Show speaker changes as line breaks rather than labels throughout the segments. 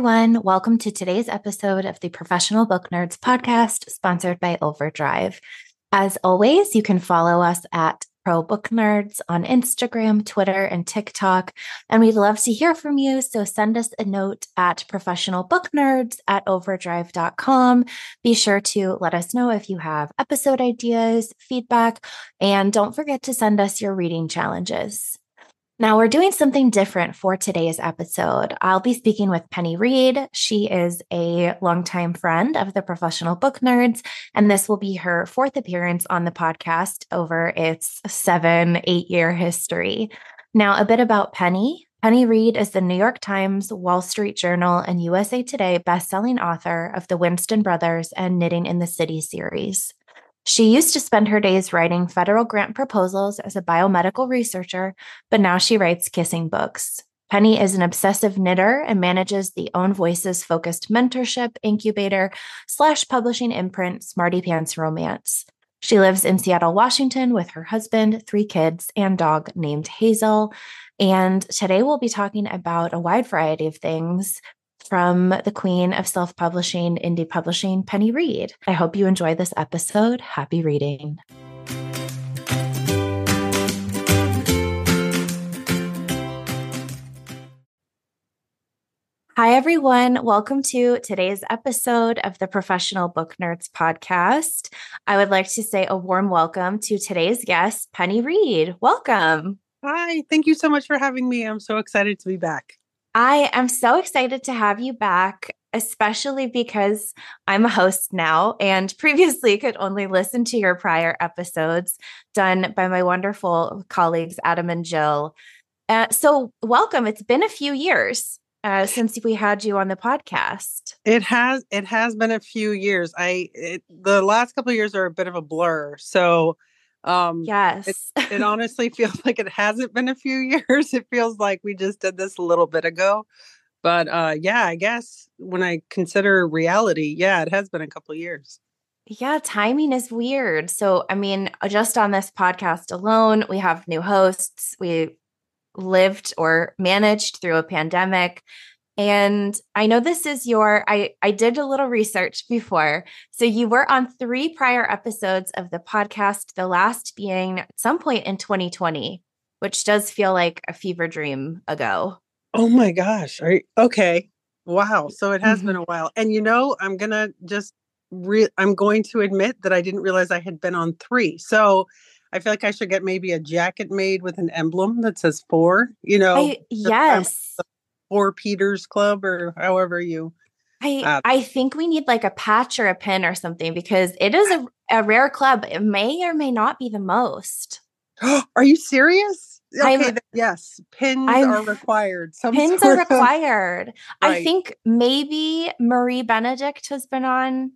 everyone. Welcome to today's episode of the Professional Book Nerds podcast, sponsored by Overdrive. As always, you can follow us at Pro Book Nerds on Instagram, Twitter, and TikTok. And we'd love to hear from you. So send us a note at professionalbooknerds at overdrive.com. Be sure to let us know if you have episode ideas, feedback, and don't forget to send us your reading challenges. Now, we're doing something different for today's episode. I'll be speaking with Penny Reid. She is a longtime friend of the professional book nerds, and this will be her fourth appearance on the podcast over its seven, eight year history. Now, a bit about Penny. Penny Reid is the New York Times, Wall Street Journal, and USA Today bestselling author of the Winston Brothers and Knitting in the City series. She used to spend her days writing federal grant proposals as a biomedical researcher, but now she writes kissing books. Penny is an obsessive knitter and manages the Own Voices focused mentorship incubator slash publishing imprint Smarty Pants Romance. She lives in Seattle, Washington with her husband, three kids, and dog named Hazel. And today we'll be talking about a wide variety of things from the queen of self publishing, indie publishing, Penny Reid. I hope you enjoy this episode. Happy reading. Hi, everyone. Welcome to today's episode of the Professional Book Nerds podcast. I would like to say a warm welcome to today's guest, Penny Reid. Welcome.
Hi, thank you so much for having me. I'm so excited to be back.
I am so excited to have you back, especially because I'm a host now and previously could only listen to your prior episodes done by my wonderful colleagues, Adam and Jill. Uh, so, welcome. It's been a few years uh, since we had you on the podcast.
It has. It has been a few years. I it, the last couple years are a bit of a blur. So,
um, yes.
It, it honestly feels like it hasn't been a few years. It feels like we just did this a little bit ago. But uh, yeah, I guess when I consider reality, yeah, it has been a couple years.
Yeah, timing is weird. So, I mean, uh, just on this podcast alone, we have new hosts. We lived or managed through a pandemic. And I know this is your I I did a little research before. So you were on 3 prior episodes of the podcast, the last being at some point in 2020, which does feel like a fever dream ago.
Oh my gosh. Are you, okay. Wow. So it has mm-hmm. been a while. And you know, I'm going to just re- I'm going to admit that I didn't realize I had been on 3. So I feel like I should get maybe a jacket made with an emblem that says 4, you know. I,
yes
or Peters Club or however you.
I uh, I think we need like a patch or a pin or something because it is a, a rare club. It may or may not be the most.
Are you serious? Okay, then, yes, pins I'm, are required.
Some pins are required. Of, right. I think maybe Marie Benedict has been on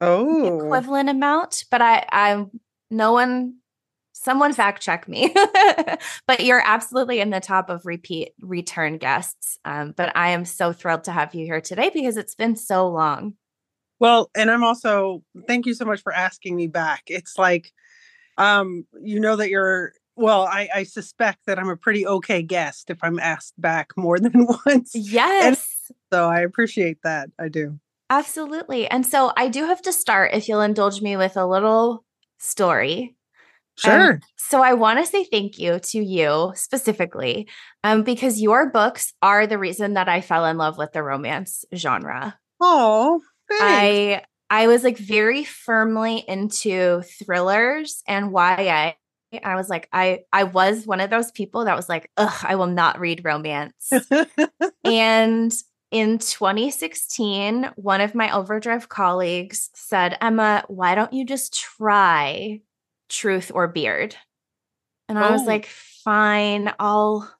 oh
equivalent amount, but I I no one someone fact check me. but you're absolutely in the top of repeat return guests. Um, but I am so thrilled to have you here today because it's been so long.
Well, and I'm also thank you so much for asking me back. It's like, um, you know that you're well, I, I suspect that I'm a pretty okay guest if I'm asked back more than once.
Yes.
And so I appreciate that. I do.
Absolutely. And so I do have to start, if you'll indulge me with a little story.
Sure.
Um, so I want to say thank you to you specifically, um, because your books are the reason that I fell in love with the romance genre.
Oh,
I I was like very firmly into thrillers and YA. I was like, I I was one of those people that was like, ugh, I will not read romance. and in 2016, one of my Overdrive colleagues said, Emma, why don't you just try truth or beard. And i was oh. like fine i'll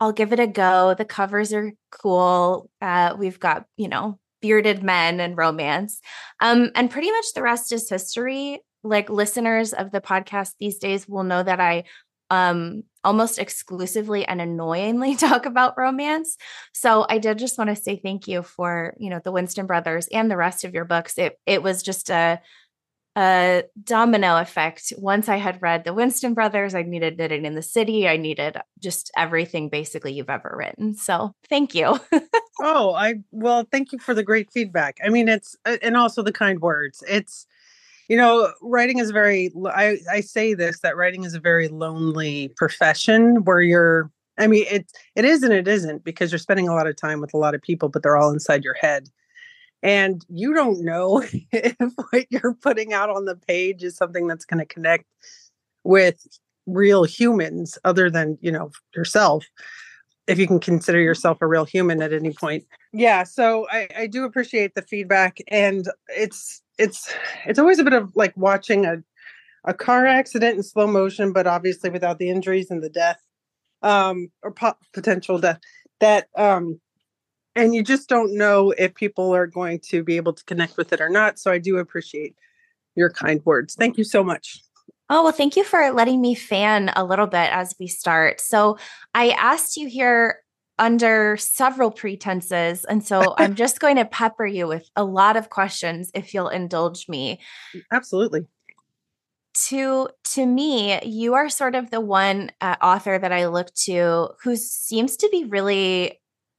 i'll give it a go. The covers are cool uh, we've got you know bearded men and romance. Um and pretty much the rest is history. Like listeners of the podcast these days will know that i um almost exclusively and annoyingly talk about romance. So i did just want to say thank you for you know the winston brothers and the rest of your books. It it was just a a domino effect. Once I had read the Winston Brothers, I needed Knitting in the City. I needed just everything basically you've ever written. So thank you.
Oh, I well, thank you for the great feedback. I mean, it's uh, and also the kind words. It's you know, writing is very I I say this that writing is a very lonely profession where you're I mean, it it is and it isn't because you're spending a lot of time with a lot of people, but they're all inside your head. And you don't know if what you're putting out on the page is something that's going to connect with real humans other than, you know, yourself if you can consider yourself a real human at any point. Yeah, so I, I do appreciate the feedback, and it's it's it's always a bit of like watching a a car accident in slow motion, but obviously without the injuries and the death, um, or po- potential death. That um, and you just don't know if people are going to be able to connect with it or not. So I do appreciate your kind words. Thank you so much.
Oh, well, thank you for letting me fan a little bit as we start. So, I asked you here under several pretenses. And so, I'm just going to pepper you with a lot of questions if you'll indulge me.
Absolutely.
To to me, you are sort of the one uh, author that I look to who seems to be really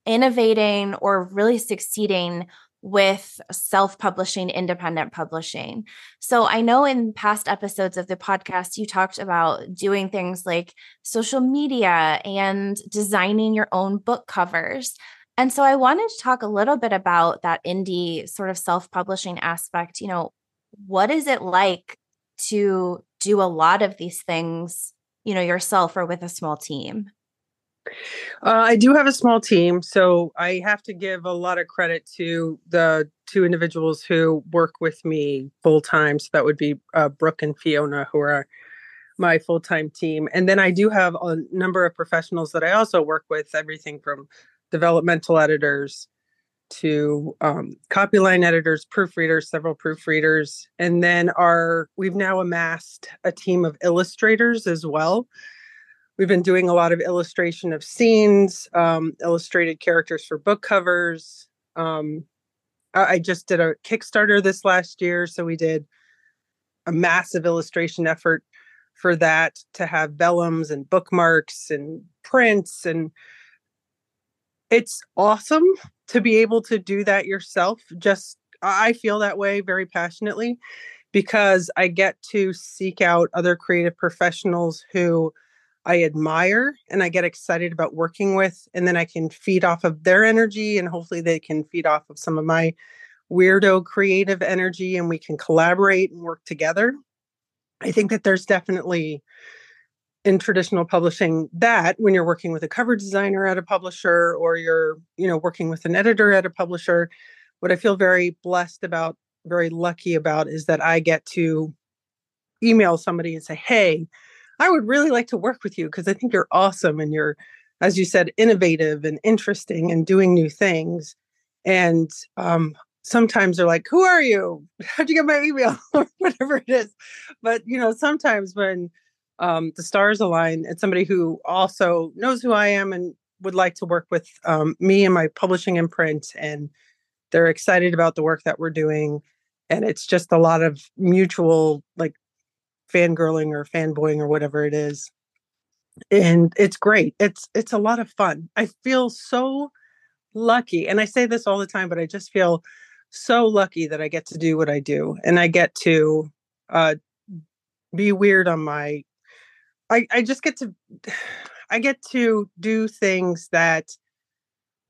innovating or really succeeding with self publishing, independent publishing. So I know in past episodes of the podcast, you talked about doing things like social media and designing your own book covers. And so I wanted to talk a little bit about that indie sort of self publishing aspect. You know, what is it like to do a lot of these things, you know, yourself or with a small team?
Uh, I do have a small team, so I have to give a lot of credit to the two individuals who work with me full time. So that would be uh, Brooke and Fiona, who are my full time team. And then I do have a number of professionals that I also work with, everything from developmental editors to um, copy line editors, proofreaders, several proofreaders, and then our we've now amassed a team of illustrators as well we've been doing a lot of illustration of scenes, um, illustrated characters for book covers. Um, I, I just did a Kickstarter this last year, so we did a massive illustration effort for that to have vellums and bookmarks and prints and it's awesome to be able to do that yourself just i feel that way very passionately because i get to seek out other creative professionals who I admire and I get excited about working with. And then I can feed off of their energy and hopefully they can feed off of some of my weirdo creative energy and we can collaborate and work together. I think that there's definitely in traditional publishing that when you're working with a cover designer at a publisher or you're, you know, working with an editor at a publisher, what I feel very blessed about, very lucky about is that I get to email somebody and say, "Hey, I would really like to work with you because I think you're awesome and you're, as you said, innovative and interesting and doing new things. And um, sometimes they're like, Who are you? How'd you get my email? or whatever it is. But, you know, sometimes when um, the stars align, it's somebody who also knows who I am and would like to work with um, me and my publishing imprint. And they're excited about the work that we're doing. And it's just a lot of mutual, like, fangirling or fanboying or whatever it is. And it's great. It's it's a lot of fun. I feel so lucky and i say this all the time but i just feel so lucky that i get to do what i do and i get to uh be weird on my i i just get to i get to do things that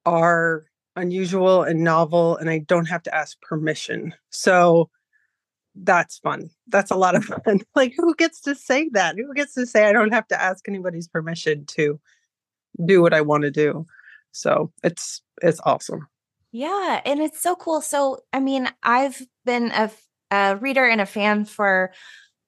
are unusual and novel and i don't have to ask permission. So that's fun. That's a lot of fun. Like, who gets to say that? Who gets to say I don't have to ask anybody's permission to do what I want to do? So it's it's awesome.
Yeah, and it's so cool. So, I mean, I've been a, a reader and a fan for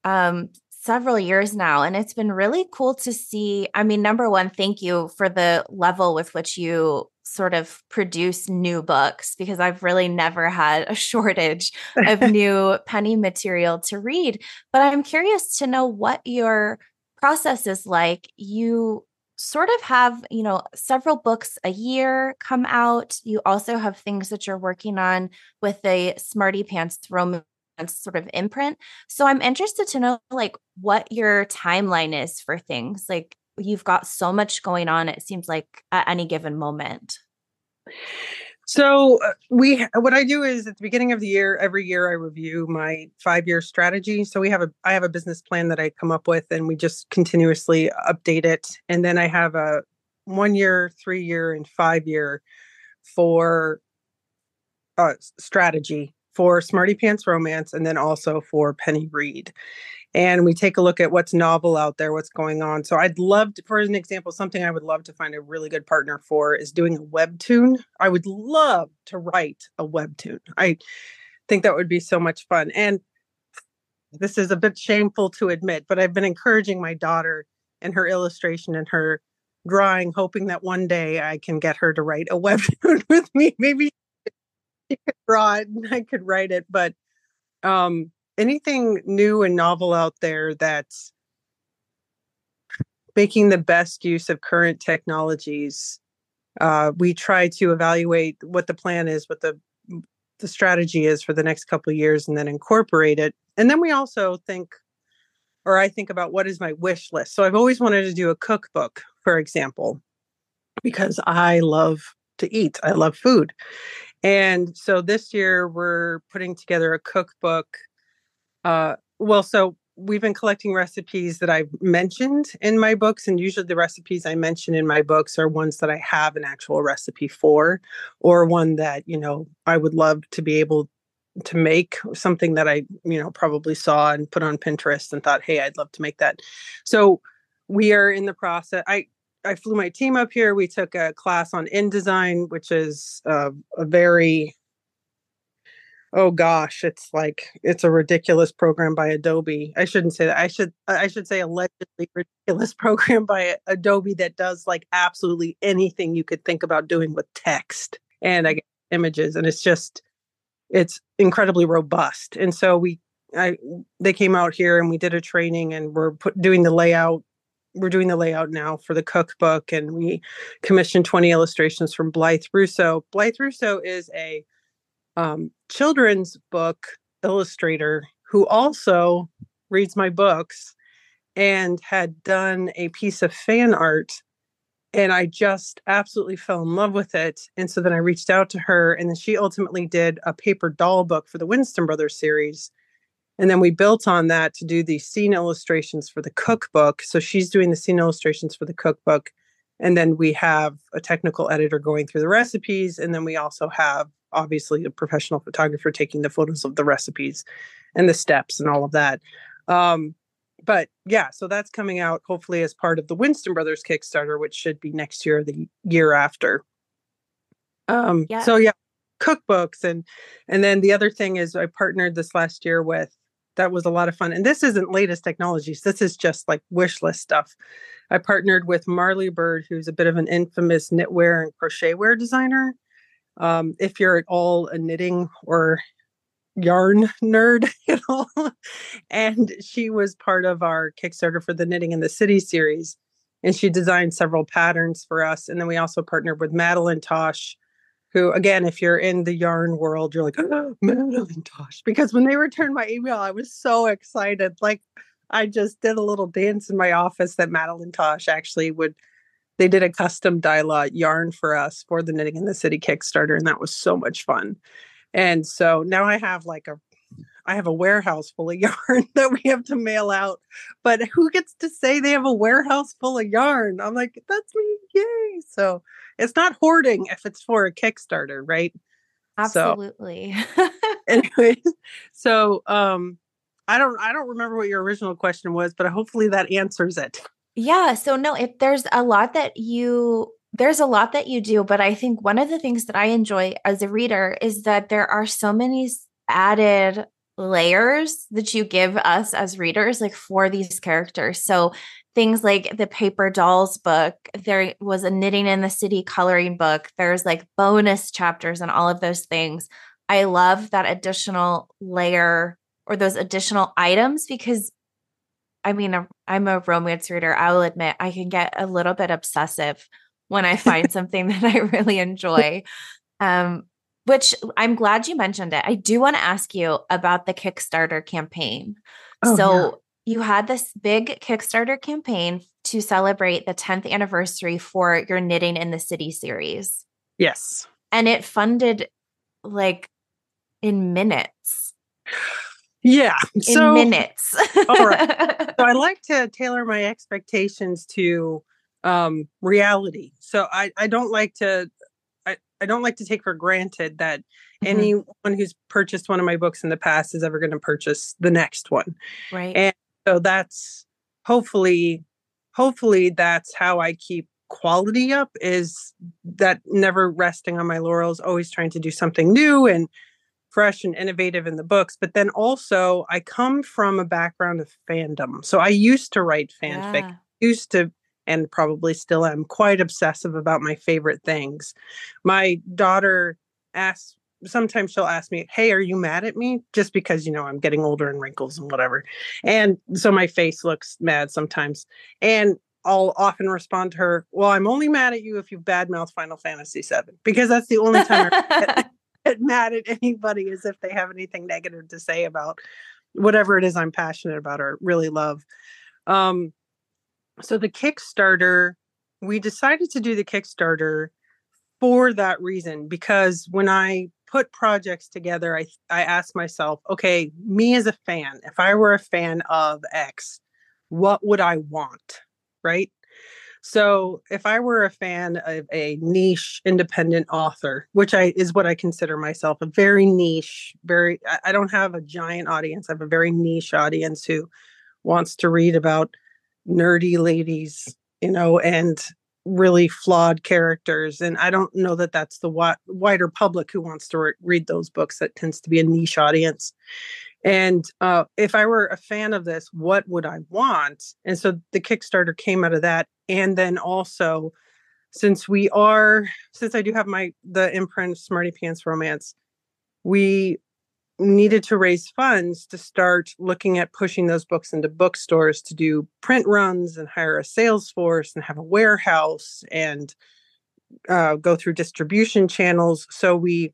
um several years now and it's been really cool to see i mean number one thank you for the level with which you sort of produce new books because I've really never had a shortage of new penny material to read. But I'm curious to know what your process is like. You sort of have, you know, several books a year come out. You also have things that you're working on with the Smarty Pants romance sort of imprint. So I'm interested to know like what your timeline is for things. Like you've got so much going on it seems like at any given moment
So uh, we what I do is at the beginning of the year, every year I review my five year strategy. So we have a I have a business plan that I come up with, and we just continuously update it. And then I have a one year, three year, and five year for uh, strategy for Smarty Pants Romance, and then also for Penny Reid. and we take a look at what's novel out there, what's going on. So I'd love to, for an example, something I would love to find a really good partner for is doing a webtoon. I would love to write a webtoon. I think that would be so much fun. And this is a bit shameful to admit, but I've been encouraging my daughter in her illustration and her drawing, hoping that one day I can get her to write a webtoon with me. Maybe she could draw it and I could write it, but um anything new and novel out there that's making the best use of current technologies. Uh, we try to evaluate what the plan is, what the the strategy is for the next couple years, and then incorporate it. And then we also think, or I think about what is my wish list. So I've always wanted to do a cookbook, for example, because I love to eat. I love food. And so this year we're putting together a cookbook uh, well, so we've been collecting recipes that I've mentioned in my books, and usually the recipes I mention in my books are ones that I have an actual recipe for, or one that you know I would love to be able to make something that I you know probably saw and put on Pinterest and thought, hey, I'd love to make that. So we are in the process. I I flew my team up here. We took a class on InDesign, which is uh, a very oh gosh, it's like it's a ridiculous program by Adobe. I shouldn't say that. I should I should say allegedly ridiculous program by Adobe that does like absolutely anything you could think about doing with text and I get images and it's just it's incredibly robust. And so we I they came out here and we did a training and we're put, doing the layout we're doing the layout now for the cookbook and we commissioned 20 illustrations from Blythe Russo. Blythe Russo is a um, children's book illustrator who also reads my books and had done a piece of fan art and I just absolutely fell in love with it. And so then I reached out to her, and then she ultimately did a paper doll book for the Winston Brothers series. And then we built on that to do the scene illustrations for the cookbook. So she's doing the scene illustrations for the cookbook. And then we have a technical editor going through the recipes. And then we also have obviously a professional photographer taking the photos of the recipes and the steps and all of that. Um, but yeah, so that's coming out hopefully as part of the Winston Brothers Kickstarter, which should be next year, the year after. Um, yeah. So yeah, cookbooks and and then the other thing is I partnered this last year with that was a lot of fun. And this isn't latest technologies. This is just like wish list stuff. I partnered with Marly Bird, who's a bit of an infamous knitwear and crochetwear designer. Um, if you're at all a knitting or yarn nerd at all, and she was part of our Kickstarter for the Knitting in the City series. And she designed several patterns for us. And then we also partnered with Madeline Tosh, who, again, if you're in the yarn world, you're like, oh, Tosh. Because when they returned my email, I was so excited. Like, I just did a little dance in my office that Madeline Tosh actually would they did a custom Dyla yarn for us for the Knitting in the City Kickstarter, and that was so much fun. And so now I have like a I have a warehouse full of yarn that we have to mail out. But who gets to say they have a warehouse full of yarn? I'm like, that's me, yay. So it's not hoarding if it's for a Kickstarter, right?
Absolutely.
So, anyways, so um I don't I don't remember what your original question was, but hopefully that answers it.
Yeah. So, no, if there's a lot that you, there's a lot that you do, but I think one of the things that I enjoy as a reader is that there are so many added layers that you give us as readers, like for these characters. So, things like the paper dolls book there was a knitting in the city coloring book there's like bonus chapters and all of those things i love that additional layer or those additional items because I mean, I'm a romance reader. I will admit I can get a little bit obsessive when I find something that I really enjoy. Um, which I'm glad you mentioned it. I do want to ask you about the Kickstarter campaign. Oh, so, yeah. You had this big Kickstarter campaign to celebrate the 10th anniversary for your Knitting in the City series.
Yes.
and it funded like in minutes.
Yeah.
In so, minutes.
all right. So I like to tailor my expectations to um reality. So I I don't like to I, I don't like to take for granted that mm-hmm. anyone who's purchased one of my books in the past is ever going to purchase the next one.
Right.
And so that's hopefully hopefully that's how I keep quality up is that never resting on my laurels, always trying to do something new and fresh and innovative in the books. But then also, I come from a background of fandom. So I used to write fanfic, yeah. used to, and probably still am quite obsessive about my favorite things. My daughter asks, sometimes she'll ask me, Hey, are you mad at me? Just because, you know, I'm getting older and wrinkles and whatever. And so my face looks mad sometimes. And I'll often respond to her, "Well, I'm only mad at you if you badmouth Final Fantasy VII because that's the only time I get, mad at anybody is if they have anything negative to say about whatever it is I'm passionate about or really love." Um, so the Kickstarter, we decided to do the Kickstarter for that reason because when I put projects together, I I ask myself, okay, me as a fan, if I were a fan of X, what would I want? right? So if I were a fan of a niche independent author, which I is what I consider myself, a very niche, very I don't have a giant audience. I have a very niche audience who wants to read about nerdy ladies, you know, and really flawed characters. And I don't know that that's the wi- wider public who wants to re- read those books. That tends to be a niche audience. And uh, if I were a fan of this, what would I want? And so the Kickstarter came out of that. And then also, since we are, since I do have my the imprint Smarty Pants Romance, we needed to raise funds to start looking at pushing those books into bookstores to do print runs and hire a sales force and have a warehouse and uh, go through distribution channels. So we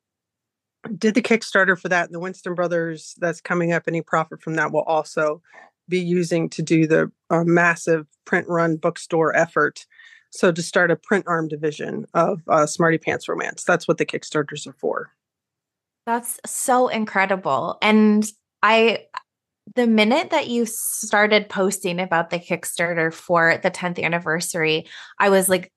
did the Kickstarter for that. And the Winston Brothers that's coming up, any profit from that will also be using to do the uh, massive print run bookstore effort. So to start a print arm division of uh, Smarty Pants Romance. That's what the Kickstarters are for.
That's so incredible. And I, the minute that you started posting about the Kickstarter for the 10th anniversary, I was like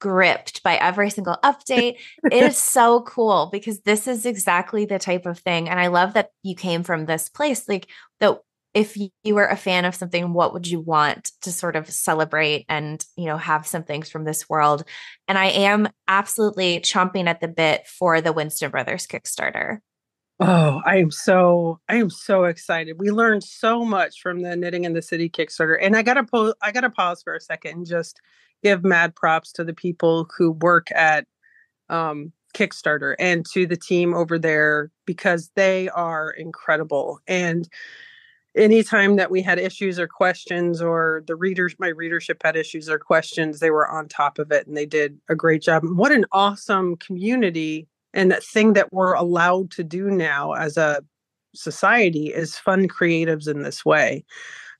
gripped by every single update. it is so cool because this is exactly the type of thing. And I love that you came from this place. Like that if you were a fan of something, what would you want to sort of celebrate and, you know, have some things from this world? And I am absolutely chomping at the bit for the Winston Brothers Kickstarter.
Oh, I am so I am so excited. We learned so much from the Knitting in the City Kickstarter. And I gotta po- I gotta pause for a second and just give mad props to the people who work at um, Kickstarter and to the team over there because they are incredible. And anytime that we had issues or questions or the readers my readership had issues or questions they were on top of it and they did a great job what an awesome community and that thing that we're allowed to do now as a society is fund creatives in this way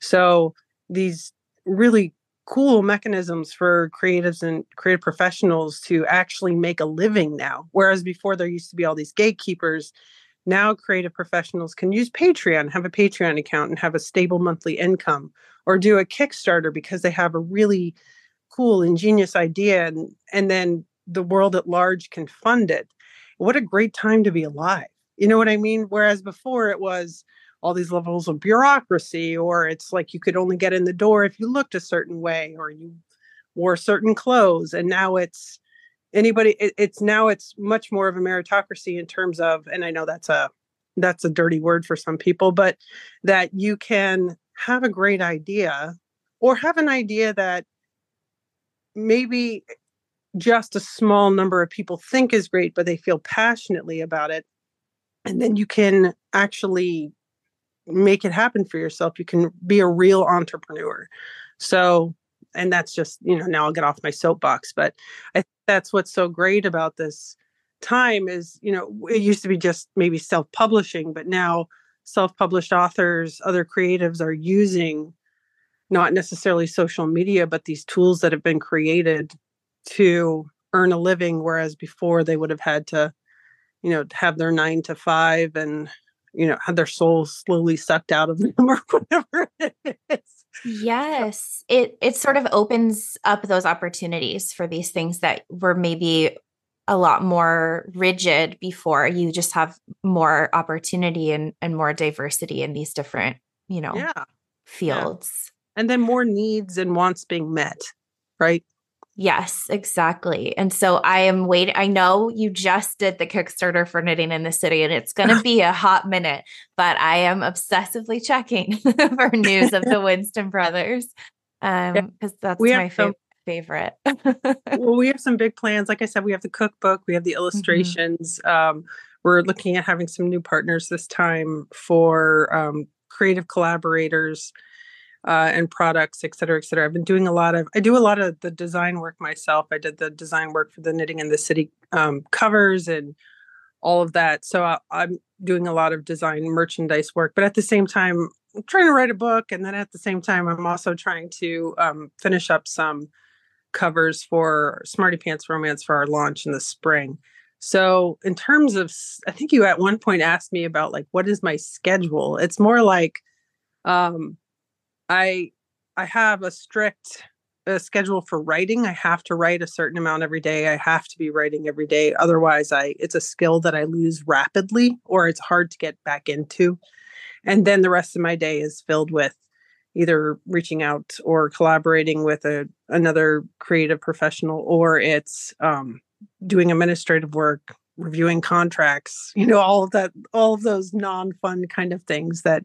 so these really cool mechanisms for creatives and creative professionals to actually make a living now. Whereas before there used to be all these gatekeepers. Now creative professionals can use Patreon, have a Patreon account and have a stable monthly income or do a Kickstarter because they have a really cool ingenious idea and and then the world at large can fund it. What a great time to be alive. You know what I mean? Whereas before it was all these levels of bureaucracy or it's like you could only get in the door if you looked a certain way or you wore certain clothes and now it's anybody it, it's now it's much more of a meritocracy in terms of and i know that's a that's a dirty word for some people but that you can have a great idea or have an idea that maybe just a small number of people think is great but they feel passionately about it and then you can actually make it happen for yourself. You can be a real entrepreneur. So, and that's just, you know, now I'll get off my soapbox, but I that's what's so great about this time is, you know, it used to be just maybe self-publishing, but now self-published authors, other creatives are using not necessarily social media, but these tools that have been created to earn a living whereas before they would have had to you know have their 9 to 5 and you know had their souls slowly sucked out of them or whatever it is
yes it it sort of opens up those opportunities for these things that were maybe a lot more rigid before. You just have more opportunity and and more diversity in these different you know
yeah
fields.
Yeah. and then more needs and wants being met right
Yes, exactly. And so I am waiting. I know you just did the Kickstarter for Knitting in the City, and it's going to be a hot minute, but I am obsessively checking for news of the Winston brothers because um, that's we my fav- favorite.
well, we have some big plans. Like I said, we have the cookbook, we have the mm-hmm. illustrations. Mm-hmm. Um, we're looking at having some new partners this time for um, creative collaborators uh, and products, et cetera, et cetera. I've been doing a lot of, I do a lot of the design work myself. I did the design work for the Knitting in the City um, covers and all of that. So I, I'm doing a lot of design merchandise work, but at the same time, I'm trying to write a book. And then at the same time, I'm also trying to um, finish up some covers for Smarty Pants Romance for our launch in the spring. So, in terms of, I think you at one point asked me about like, what is my schedule? It's more like, um, I I have a strict uh, schedule for writing. I have to write a certain amount every day. I have to be writing every day. Otherwise, I it's a skill that I lose rapidly or it's hard to get back into. And then the rest of my day is filled with either reaching out or collaborating with a another creative professional or it's um, doing administrative work reviewing contracts you know all of that all of those non-fun kind of things that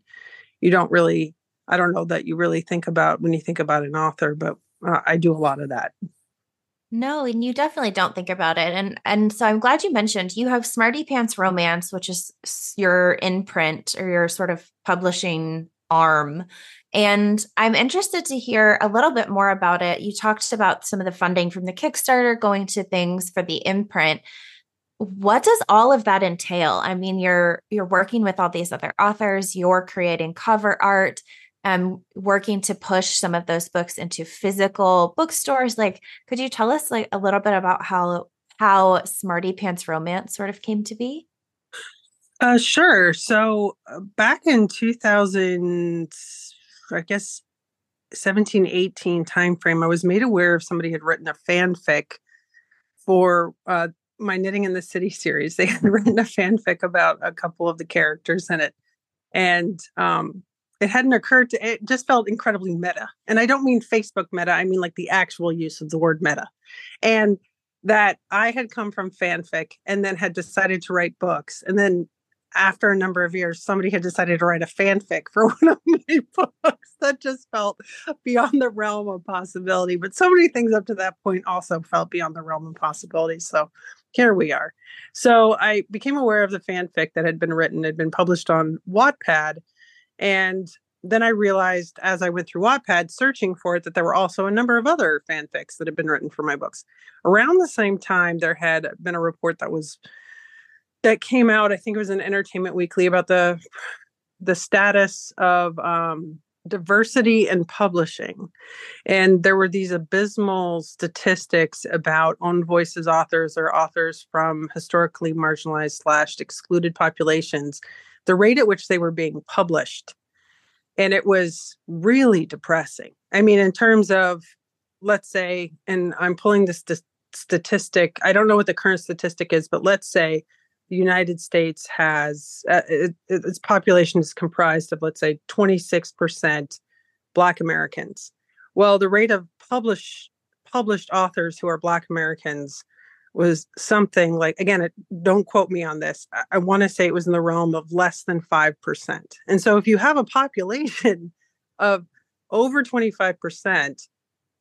you don't really I don't know that you really think about when you think about an author, but uh, I do a lot of that.
No, and you definitely don't think about it. And and so I'm glad you mentioned you have Smarty Pants Romance, which is your imprint or your sort of publishing arm. And I'm interested to hear a little bit more about it. You talked about some of the funding from the Kickstarter going to things for the imprint. What does all of that entail? I mean, you're you're working with all these other authors, you're creating cover art um working to push some of those books into physical bookstores. Like could you tell us like a little bit about how how smarty pants romance sort of came to be?
Uh sure. So uh, back in 2000 i guess 17 18 timeframe i was made aware of somebody had written a fanfic for uh my knitting in the city series. They had written a fanfic about a couple of the characters in it. And um it hadn't occurred to it just felt incredibly meta. And i don't mean facebook meta i mean like the actual use of the word meta. And that i had come from fanfic and then had decided to write books. And then after a number of years somebody had decided to write a fanfic for one of my books that just felt beyond the realm of possibility. But so many things up to that point also felt beyond the realm of possibility. So here we are. So i became aware of the fanfic that had been written had been published on wattpad and then I realized as I went through Wattpad searching for it that there were also a number of other fanfics that had been written for my books. Around the same time, there had been a report that was that came out. I think it was in Entertainment Weekly about the the status of um, diversity in publishing, and there were these abysmal statistics about own voices authors or authors from historically marginalized slash excluded populations the rate at which they were being published. And it was really depressing. I mean, in terms of, let's say, and I'm pulling this st- statistic, I don't know what the current statistic is, but let's say the United States has uh, it, its population is comprised of, let's say, 26% Black Americans. Well, the rate of publish, published authors who are Black Americans was something like again it, don't quote me on this i, I want to say it was in the realm of less than 5% and so if you have a population of over 25%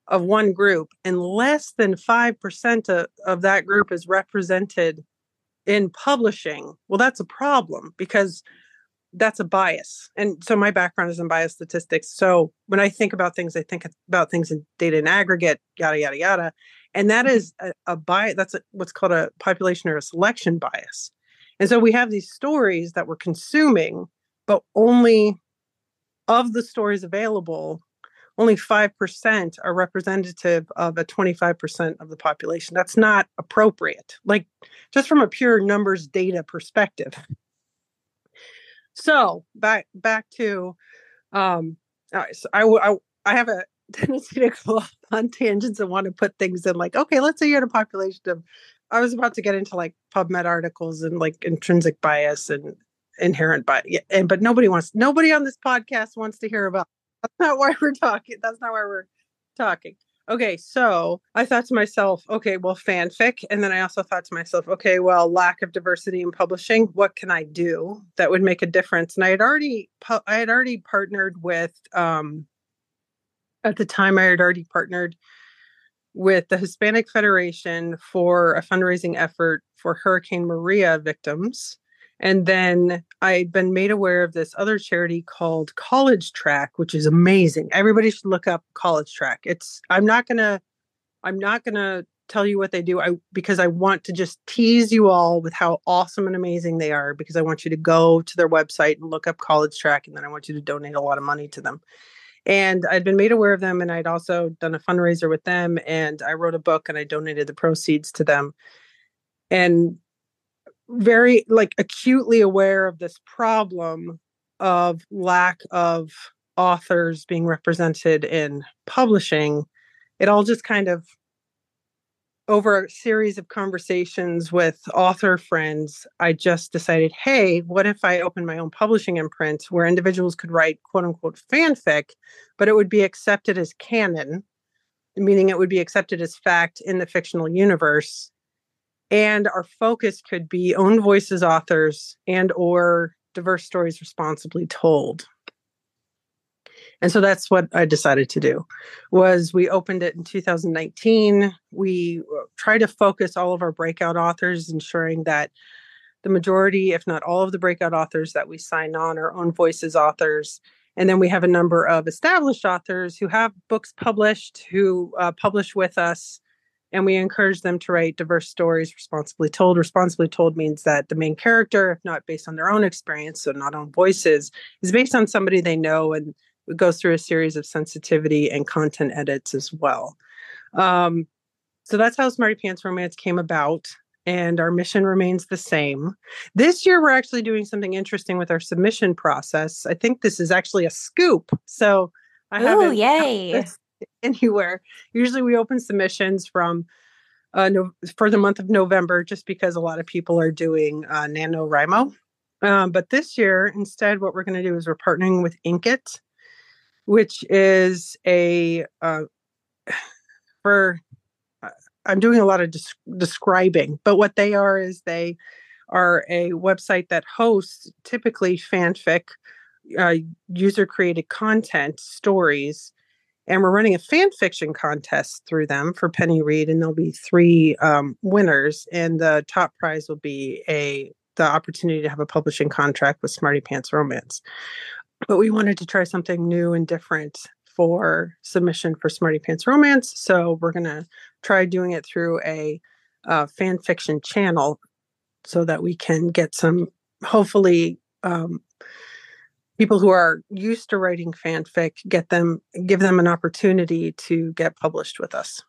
of one group and less than 5% of, of that group is represented in publishing well that's a problem because that's a bias. And so my background is in biostatistics. So when i think about things i think about things in data in aggregate yada yada yada and that mm-hmm. a, a bias that's a, what's called a population or a selection bias and so we have these stories that we're consuming but only of the stories available only 5% are representative of a 25% of the population. That's not appropriate, like just from a pure numbers data perspective. So back back to um so I, I I have a tendency to go off on tangents and want to put things in like, okay, let's say you had a population of I was about to get into like PubMed articles and like intrinsic bias and inherent bias. And but nobody wants nobody on this podcast wants to hear about that's not why we're talking. That's not why we're talking. Okay, so I thought to myself, okay, well, fanfic. And then I also thought to myself, okay, well, lack of diversity in publishing, what can I do that would make a difference? And I had already I had already partnered with um at the time I had already partnered with the Hispanic Federation for a fundraising effort for Hurricane Maria victims. And then I'd been made aware of this other charity called College Track, which is amazing. Everybody should look up College Track. It's I'm not gonna I'm not gonna tell you what they do I because I want to just tease you all with how awesome and amazing they are because I want you to go to their website and look up College Track and then I want you to donate a lot of money to them. And I'd been made aware of them and I'd also done a fundraiser with them and I wrote a book and I donated the proceeds to them. And very like acutely aware of this problem of lack of authors being represented in publishing it all just kind of over a series of conversations with author friends i just decided hey what if i open my own publishing imprint where individuals could write quote unquote fanfic but it would be accepted as canon meaning it would be accepted as fact in the fictional universe and our focus could be own voices authors and or diverse stories responsibly told and so that's what i decided to do was we opened it in 2019 we uh, try to focus all of our breakout authors ensuring that the majority if not all of the breakout authors that we sign on are own voices authors. And then we have a number of established authors who have books published who uh, publish with us. And we encourage them to write diverse stories responsibly told. Responsibly told means that the main character if not based on their own experience so not on voices is based on somebody they know and it goes through a series of sensitivity and content edits as well um, so that's how smarty pants romance came about and our mission remains the same this year we're actually doing something interesting with our submission process i think this is actually a scoop so
I Oh, yay.
anywhere. Usually we open submissions from uh, no, for the month of November just because a lot of people are doing uh, NaNoWriMo. Um, but this year, instead, what we're going to do is we're partnering with Inkitt, which is a uh, for uh, I'm doing a lot of des- describing, but what they are is they are a website that hosts typically fanfic, uh, user created content stories and we're running a fan fiction contest through them for Penny Reid, and there'll be three um, winners, and the top prize will be a the opportunity to have a publishing contract with Smarty Pants Romance. But we wanted to try something new and different for submission for Smarty Pants Romance, so we're gonna try doing it through a uh, fan fiction channel, so that we can get some hopefully um, people who are used to writing fanfic get them give them an opportunity to get published with us.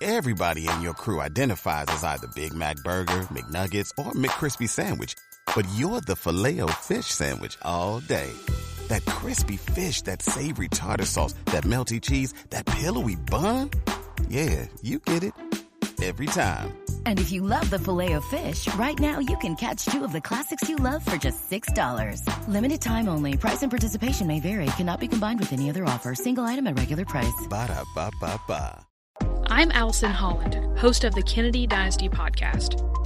Everybody in your crew identifies as either big mac burger mcnuggets or mccrispy sandwich but you're the filet o fish sandwich all day that crispy fish that savory tartar sauce that melty cheese that pillowy bun yeah you get it every time
and if you love the filet of fish, right now you can catch two of the classics you love for just $6. Limited time only. Price and participation may vary. Cannot be combined with any other offer. Single item at regular price.
Ba da ba ba ba.
I'm Allison Holland, host of the Kennedy Dynasty podcast.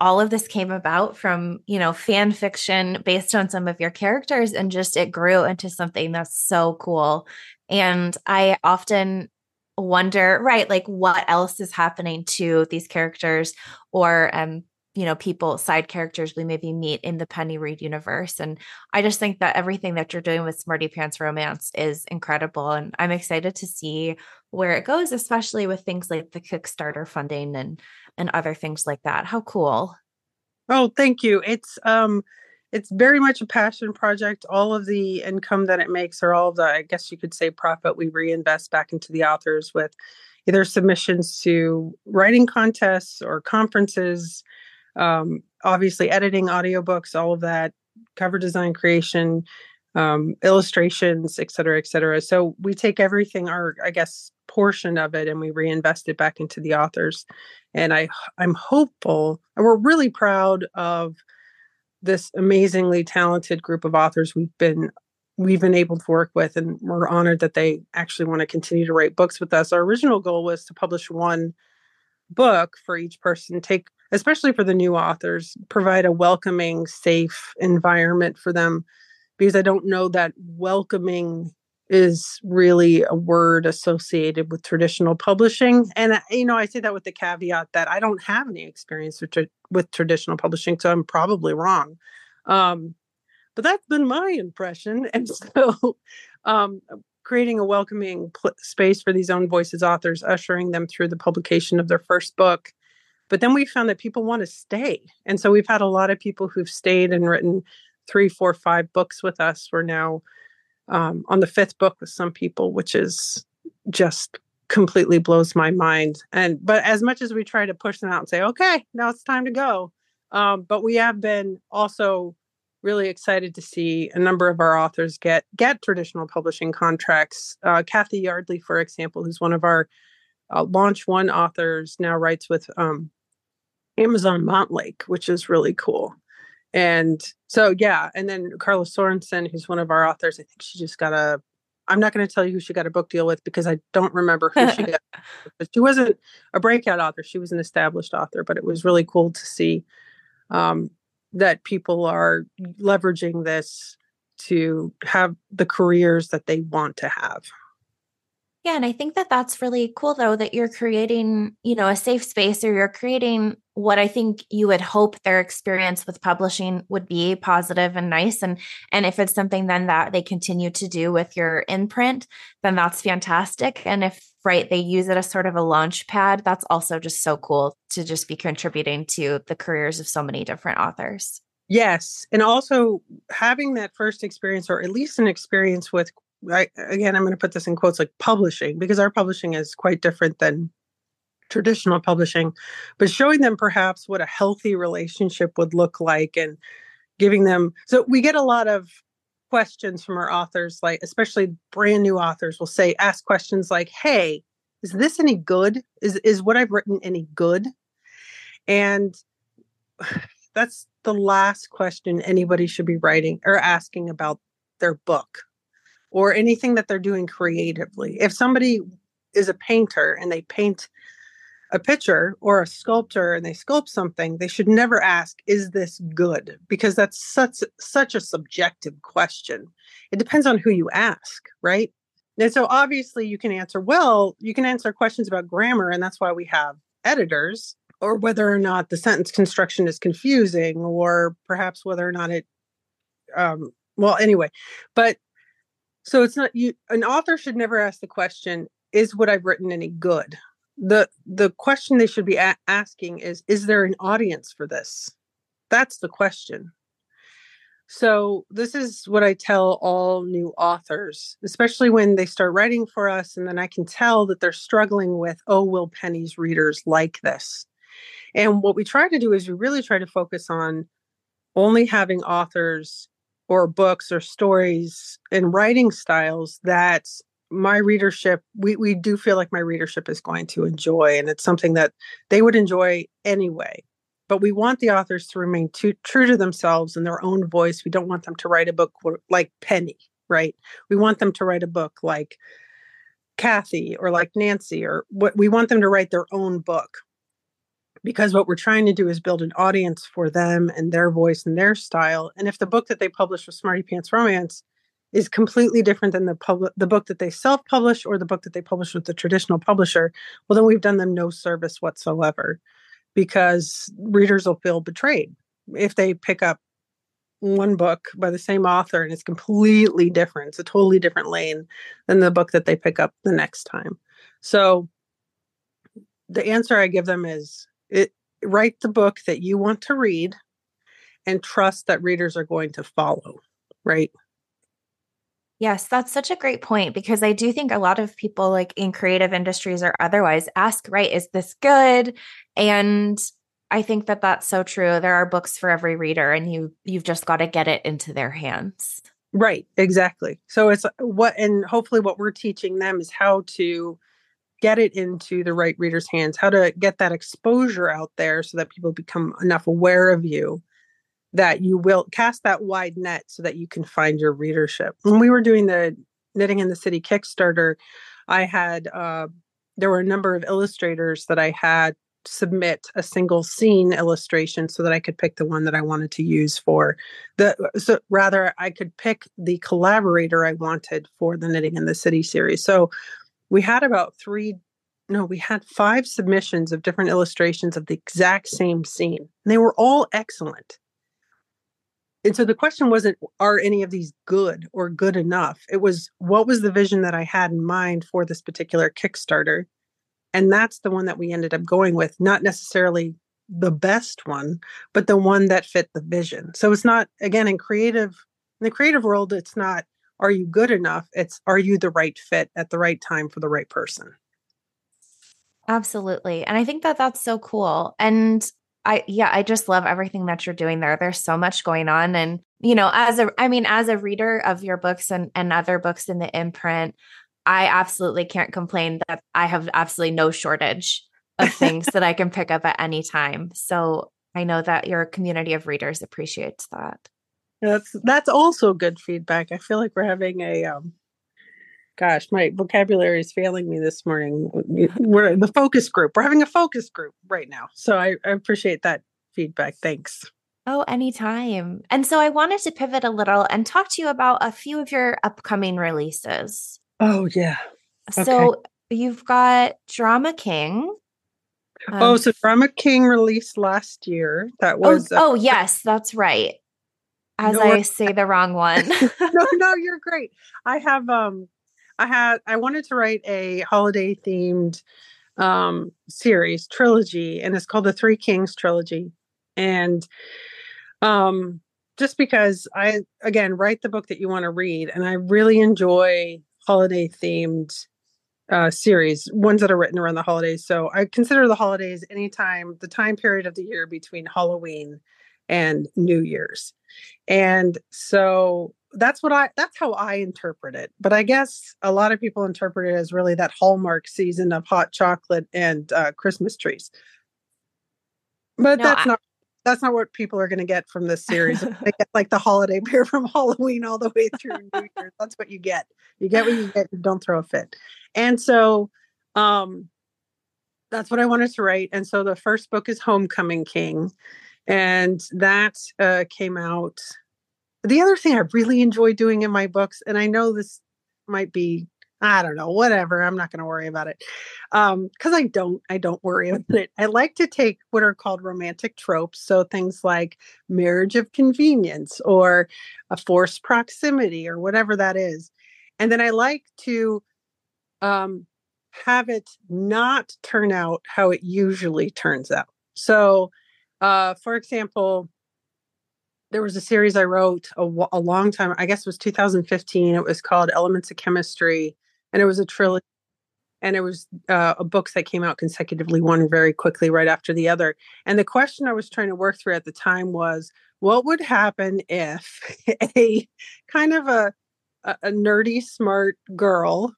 all of this came about from, you know, fan fiction based on some of your characters and just it grew into something that's so cool. And I often wonder, right, like what else is happening to these characters or um you know people side characters we maybe meet in the penny reid universe. And i just think that everything that you're doing with smarty pants romance is incredible and i'm excited to see where it goes especially with things like the kickstarter funding and and other things like that how cool
oh thank you it's um it's very much a passion project. All of the income that it makes, or all of the, I guess you could say, profit, we reinvest back into the authors with either submissions to writing contests or conferences, um, obviously editing audiobooks, all of that, cover design creation, um, illustrations, et cetera, et cetera. So we take everything, our, I guess, portion of it, and we reinvest it back into the authors. And I, I'm hopeful, and we're really proud of this amazingly talented group of authors we've been we've been able to work with and we're honored that they actually want to continue to write books with us our original goal was to publish one book for each person take especially for the new authors provide a welcoming safe environment for them because i don't know that welcoming is really a word associated with traditional publishing. And, you know, I say that with the caveat that I don't have any experience with, tra- with traditional publishing, so I'm probably wrong. Um, but that's been my impression. And so, um, creating a welcoming pl- space for these own voices authors, ushering them through the publication of their first book. But then we found that people want to stay. And so we've had a lot of people who've stayed and written three, four, five books with us. We're now um, on the fifth book with some people, which is just completely blows my mind. And but as much as we try to push them out and say, okay, now it's time to go, um, but we have been also really excited to see a number of our authors get get traditional publishing contracts. Uh, Kathy Yardley, for example, who's one of our uh, launch one authors, now writes with um, Amazon Montlake, which is really cool. And so, yeah. And then Karla Sorensen, who's one of our authors, I think she just got a, I'm not going to tell you who she got a book deal with because I don't remember who she got. But she wasn't a breakout author. She was an established author, but it was really cool to see um, that people are leveraging this to have the careers that they want to have.
Yeah, and I think that that's really cool though that you're creating, you know, a safe space or you're creating what I think you would hope their experience with publishing would be positive and nice and and if it's something then that they continue to do with your imprint, then that's fantastic and if right they use it as sort of a launch pad, that's also just so cool to just be contributing to the careers of so many different authors.
Yes, and also having that first experience or at least an experience with I, again, I'm going to put this in quotes like publishing because our publishing is quite different than traditional publishing, but showing them perhaps what a healthy relationship would look like and giving them. So we get a lot of questions from our authors, like especially brand new authors will say, ask questions like, Hey, is this any good? Is, is what I've written any good? And that's the last question anybody should be writing or asking about their book or anything that they're doing creatively. If somebody is a painter and they paint a picture or a sculptor and they sculpt something, they should never ask, is this good? Because that's such such a subjective question. It depends on who you ask, right? And so obviously you can answer, well, you can answer questions about grammar, and that's why we have editors, or whether or not the sentence construction is confusing, or perhaps whether or not it um well anyway, but so it's not you an author should never ask the question, is what I've written any good? The the question they should be a- asking is is there an audience for this? That's the question. So this is what I tell all new authors, especially when they start writing for us and then I can tell that they're struggling with, oh, will Penny's readers like this? And what we try to do is we really try to focus on only having authors or books or stories and writing styles that my readership we, we do feel like my readership is going to enjoy and it's something that they would enjoy anyway. But we want the authors to remain too, true to themselves and their own voice. We don't want them to write a book like penny reid? We want them to write a book like kathy or like nancy or what we want them to write their own book because what we're trying to do is build an audience for them and their voice and their style. And if the book that they publish with Smarty Pants Romance is completely different than the the book that they self-publish or the book that they publish with the traditional publisher well then we've done them no service whatsoever because readers will feel betrayed if they pick up one book by the same author and it's completely different it's a totally different lane than the book that they pick up the next time so the answer i give them is it write the book that you want to read and trust that readers are going to follow right
Yes, that's such a great point because I do think a lot of people like in creative industries or otherwise ask, right, is this good? And I think that that's so true. There are books for every reader and you you've just got to get it into their hands.
Right, exactly. So it's what and hopefully what we're teaching them is how to get it into the right reader's hands, how to get that exposure out there so that people become enough aware of you that you will cast that wide net so that you can find your readership. When we were doing the Knitting in the City Kickstarter, I had uh, there were a number of illustrators that I had submit a single scene illustration so that I could pick the one that I wanted to use for the so rather I could pick the collaborator I wanted for the Knitting in the City series. So we had about three no, we had five submissions of different illustrations of the exact same scene. And they were all excellent. And so the question wasn't are any of these good or good enough? It was what was the vision that i had in mind for this particular kickstarter? And that's the one that we ended up going with not necessarily the best one but the one that fit the vision. So it's not again in creative in the creative world it's not are you good enough it's are you the right fit at the right time for the right person
Absolutely. And I think that that's so cool. And I yeah, I just love everything that you're doing there. There's so much going on and you know, as a I mean as a reader of your books and and other books in the imprint, I absolutely can't complain that I have absolutely no shortage of things that I can pick up at any time. So I know that your community of readers appreciates that.
That's that's also good feedback. I feel like we're having a um gosh, my vocabulary is failing me this morning. We're the focus group. We're having a focus group right now. So I, I appreciate that feedback. Thanks.
Oh, anytime. And so I wanted to pivot a little and talk to you about a few of your upcoming releases.
Oh, yeah.
So okay. you've got Drama King.
Um, oh, so Drama King released last year. That oh, was.
Oh, uh, oh yes, that's right. As no, I say the wrong one.
no, no, you're great. I have um I had I wanted to write a holiday themed um series trilogy and it's called the Three Kings trilogy. And um just because I again write the book that you want to read and I really enjoy holiday themed uh, series, ones that are written around the holidays. So I consider the holidays anytime the time period of the year between Halloween and New Year's. And so that's what I that's how I interpret it. But I guess a lot of people interpret it as really that hallmark season of hot chocolate and uh, Christmas trees. But no, that's I, not that's not what people are going to get from this series. they get like the holiday beer from Halloween all the way through New Year's. That's what you get. You get what you get. Don't throw a fit. And so, um, that's what I wanted to write. And so the first book is Homecoming King, and that uh, came out the other thing I really enjoy doing in my books, and I know this might be, I don't know, whatever. I'm not going to worry about it. Um, because I don't, I don't worry about it. I like to take what are called romantic tropes. So things like marriage of convenience or a forced proximity or whatever that is. And then I like to um have it not turn out how it usually turns out. So uh for example, there was a series I wrote a, a long time, I guess it was 2015. It was called Elements of Chemistry, and it was a trilogy. And it was uh, books that came out consecutively, one very quickly right after the other. And the question I was trying to work through at the time was, what would happen if a kind of a, a nerdy, smart girl,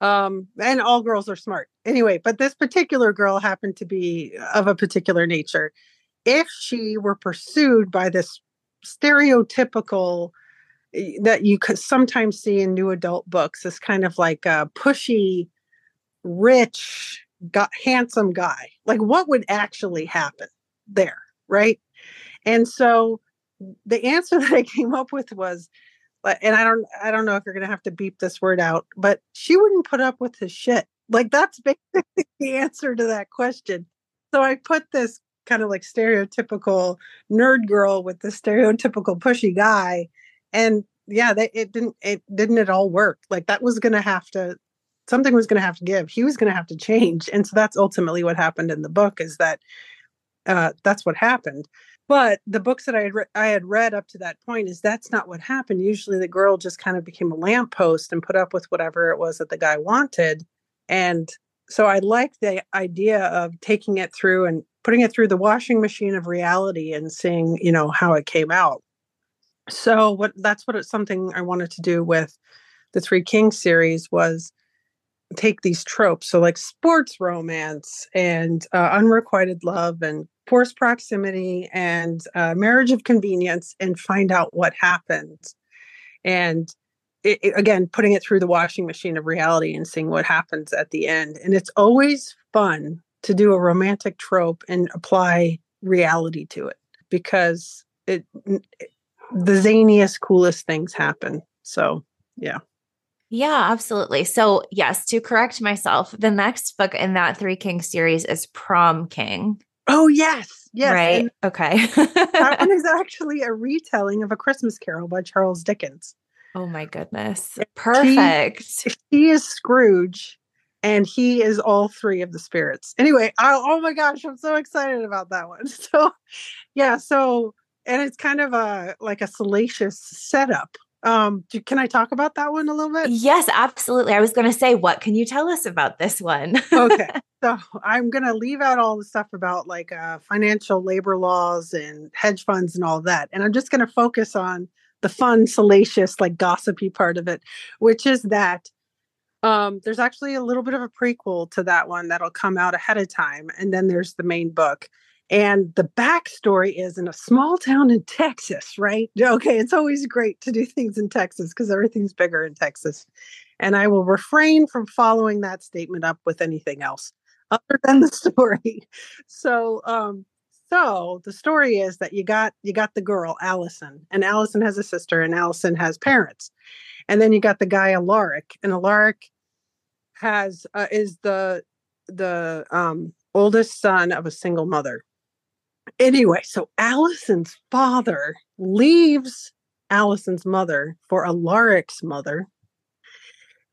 um, and all girls are smart anyway, but this particular girl happened to be of a particular nature. If she were pursued by this stereotypical eh, that you could sometimes see in new adult books this kind of like a pushy rich got handsome guy like what would actually happen there right and so the answer that i came up with was and I don't I don't know if you're gonna have to beep this word out, but she wouldn't put up with his shit. Like that's basically the answer to that question. So I put this kind of like stereotypical nerd girl with the stereotypical pushy guy, and yeah, they, it didn't it didn't at all work. Like that was gonna have to something was gonna have to give. He was gonna have to change, and so that's ultimately what happened in the book. Is that uh, that's what happened. But the books that I had re- I had read up to that point is that's not what happened. Usually, the girl just kind of became a lamppost and put up with whatever it was that the guy wanted. And so I like the idea of taking it through and putting it through the washing machine of reality and seeing, you know, how it came out. So what that's what it's something I wanted to do with the Three Kings series was take these tropes so like sports romance and uh, unrequited love and forced proximity and uh, marriage of convenience and find out what happens and it, it, again putting it through the washing machine of reality and seeing what happens at the end and it's always fun to do a romantic trope and apply reality to it because it, it the zaniest coolest things happen so yeah
yeah, absolutely. So, yes, to correct myself, the next book in that Three Kings series is Prom King.
Oh, yes. Yes.
Right. And okay.
that one is actually a retelling of A Christmas Carol by Charles Dickens.
Oh, my goodness. Perfect.
He, he is Scrooge and he is all three of the spirits. Anyway, I, oh my gosh, I'm so excited about that one. So, yeah. So, and it's kind of a like a salacious setup um, do, can I talk about that one a little bit?
Yes, absolutely. I was going to say, what can you tell us about this one?
okay. So I'm going to leave out all the stuff about like uh, financial labor laws and hedge funds and all that. And I'm just going to focus on the fun, salacious, like gossipy part of it, which is that um, there's actually a little bit of a prequel to that one that'll come out ahead of time. And then there's the main book. And the backstory is in a small town in Texas, right? Okay, it's always great to do things in Texas because everything's bigger in Texas. And I will refrain from following that statement up with anything else other than the story. So, um, so the story is that you got you got the girl Allison, and Allison has a sister, and Allison has parents, and then you got the guy Alaric, and Alaric has uh, is the the um, oldest son of a single mother Anyway, so Allison's father leaves Allison's mother for Alaric's mother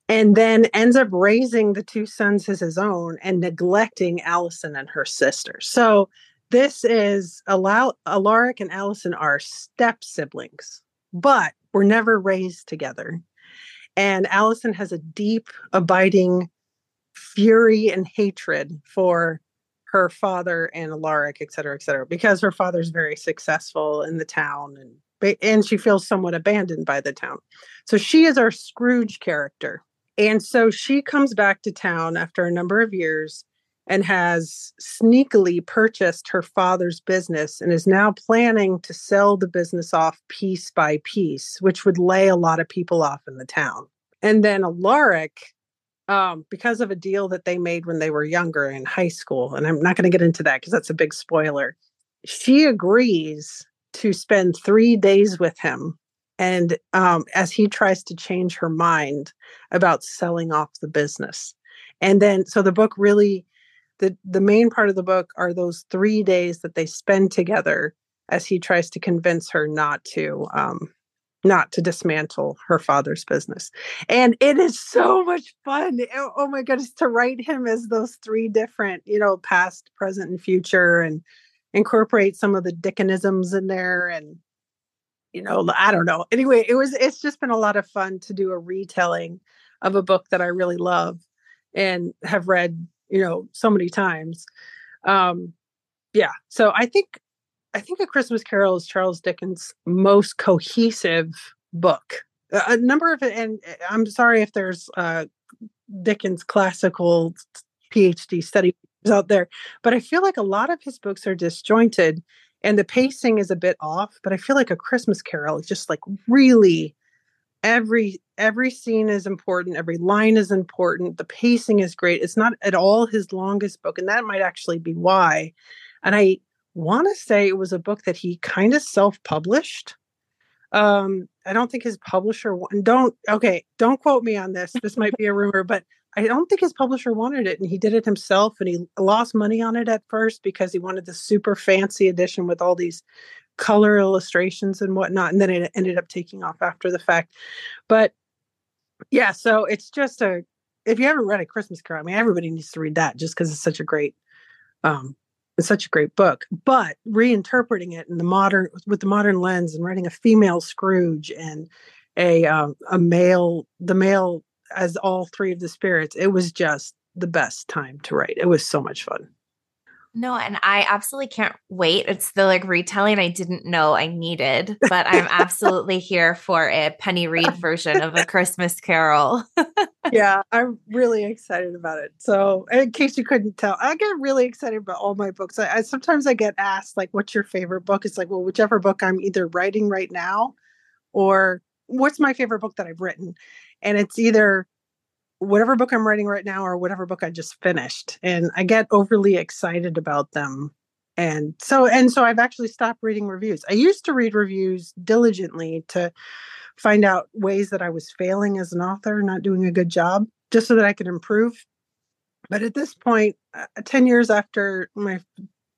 and then ends up raising the two sons as his own and neglecting Allison and her sister. So this is Alaric and Allison are step siblings, but were never raised together. And Allison has a deep, abiding fury and hatred for her father and Alaric, et cetera, et cetera, because her father's very successful in the town and and she feels somewhat abandoned by the town. So she is our Scrooge character. And so she comes back to town after a number of years and has sneakily purchased her father's business and is now planning to sell the business off piece by piece, which would lay a lot of people off in the town. And then Alaric um, because of a deal that they made when they were younger in high school. And I'm not going to get into that because that's a big spoiler. She agrees to spend three days with him. And um, as he tries to change her mind about selling off the business. And then, so the book really, the, the main part of the book are those three days that they spend together as he tries to convince her not to um, not to dismantle her father's business. And it is so much fun. Oh, oh my goodness, to write him as those three different, you know, past, present, and future and incorporate some of the Dickenisms in there and you know, I don't know. Anyway, it was it's just been a lot of fun to do a retelling of a book that I really love and have read, you know, so many times. Um yeah, so I think I think A Christmas Carol is Charles Dickens' most cohesive book. A number of and eh, I'm sorry if there's uh, Dickens classical PhD studies out there, but I feel like a lot of his books are disjointed and the pacing is a bit off. But I feel like A Christmas Carol is just like really every every scene is important every line is important the pacing is great it's not at all his longest book and that might actually be why and i want to say it was a book that he kind of self published. Um, I don't think his publisher don't okay, don't quote me on this. This might be a rumor, but I don't think his publisher wanted it and he did it himself and he lost money on it at first because he wanted the super fancy edition with all these color illustrations and whatnot. And then it ended up taking off after the fact. But yeah, so it's just a if you haven't read a Christmas Carol, I mean everybody needs to read that just because it's such a great um it's such a great book. But reinterpreting it in the modern with the modern lens and writing a female Scrooge and a um, a male the male as all three of the spirits, it was just the best time to write. It was so much fun.
No, and I absolutely can't wait. It's the like retelling I didn't know I needed, but I'm absolutely here for a Penny Reid version of a Christmas Carol.
yeah, I'm really excited about it. So, in case you couldn't tell, I get really excited about all my books. I, I sometimes I get asked like, "What's your favorite book?" It's like, well, whichever book I'm either writing right now, or what's my favorite book that I've written, and it's either whatever book I'm writing right now or whatever book I just finished. And I get overly excited about them. And so and so I've actually stopped reading reviews. I used to read reviews diligently to find out ways that I was failing as an author, not doing a good job, just so that I could improve. But at this point, uh, 10 years after my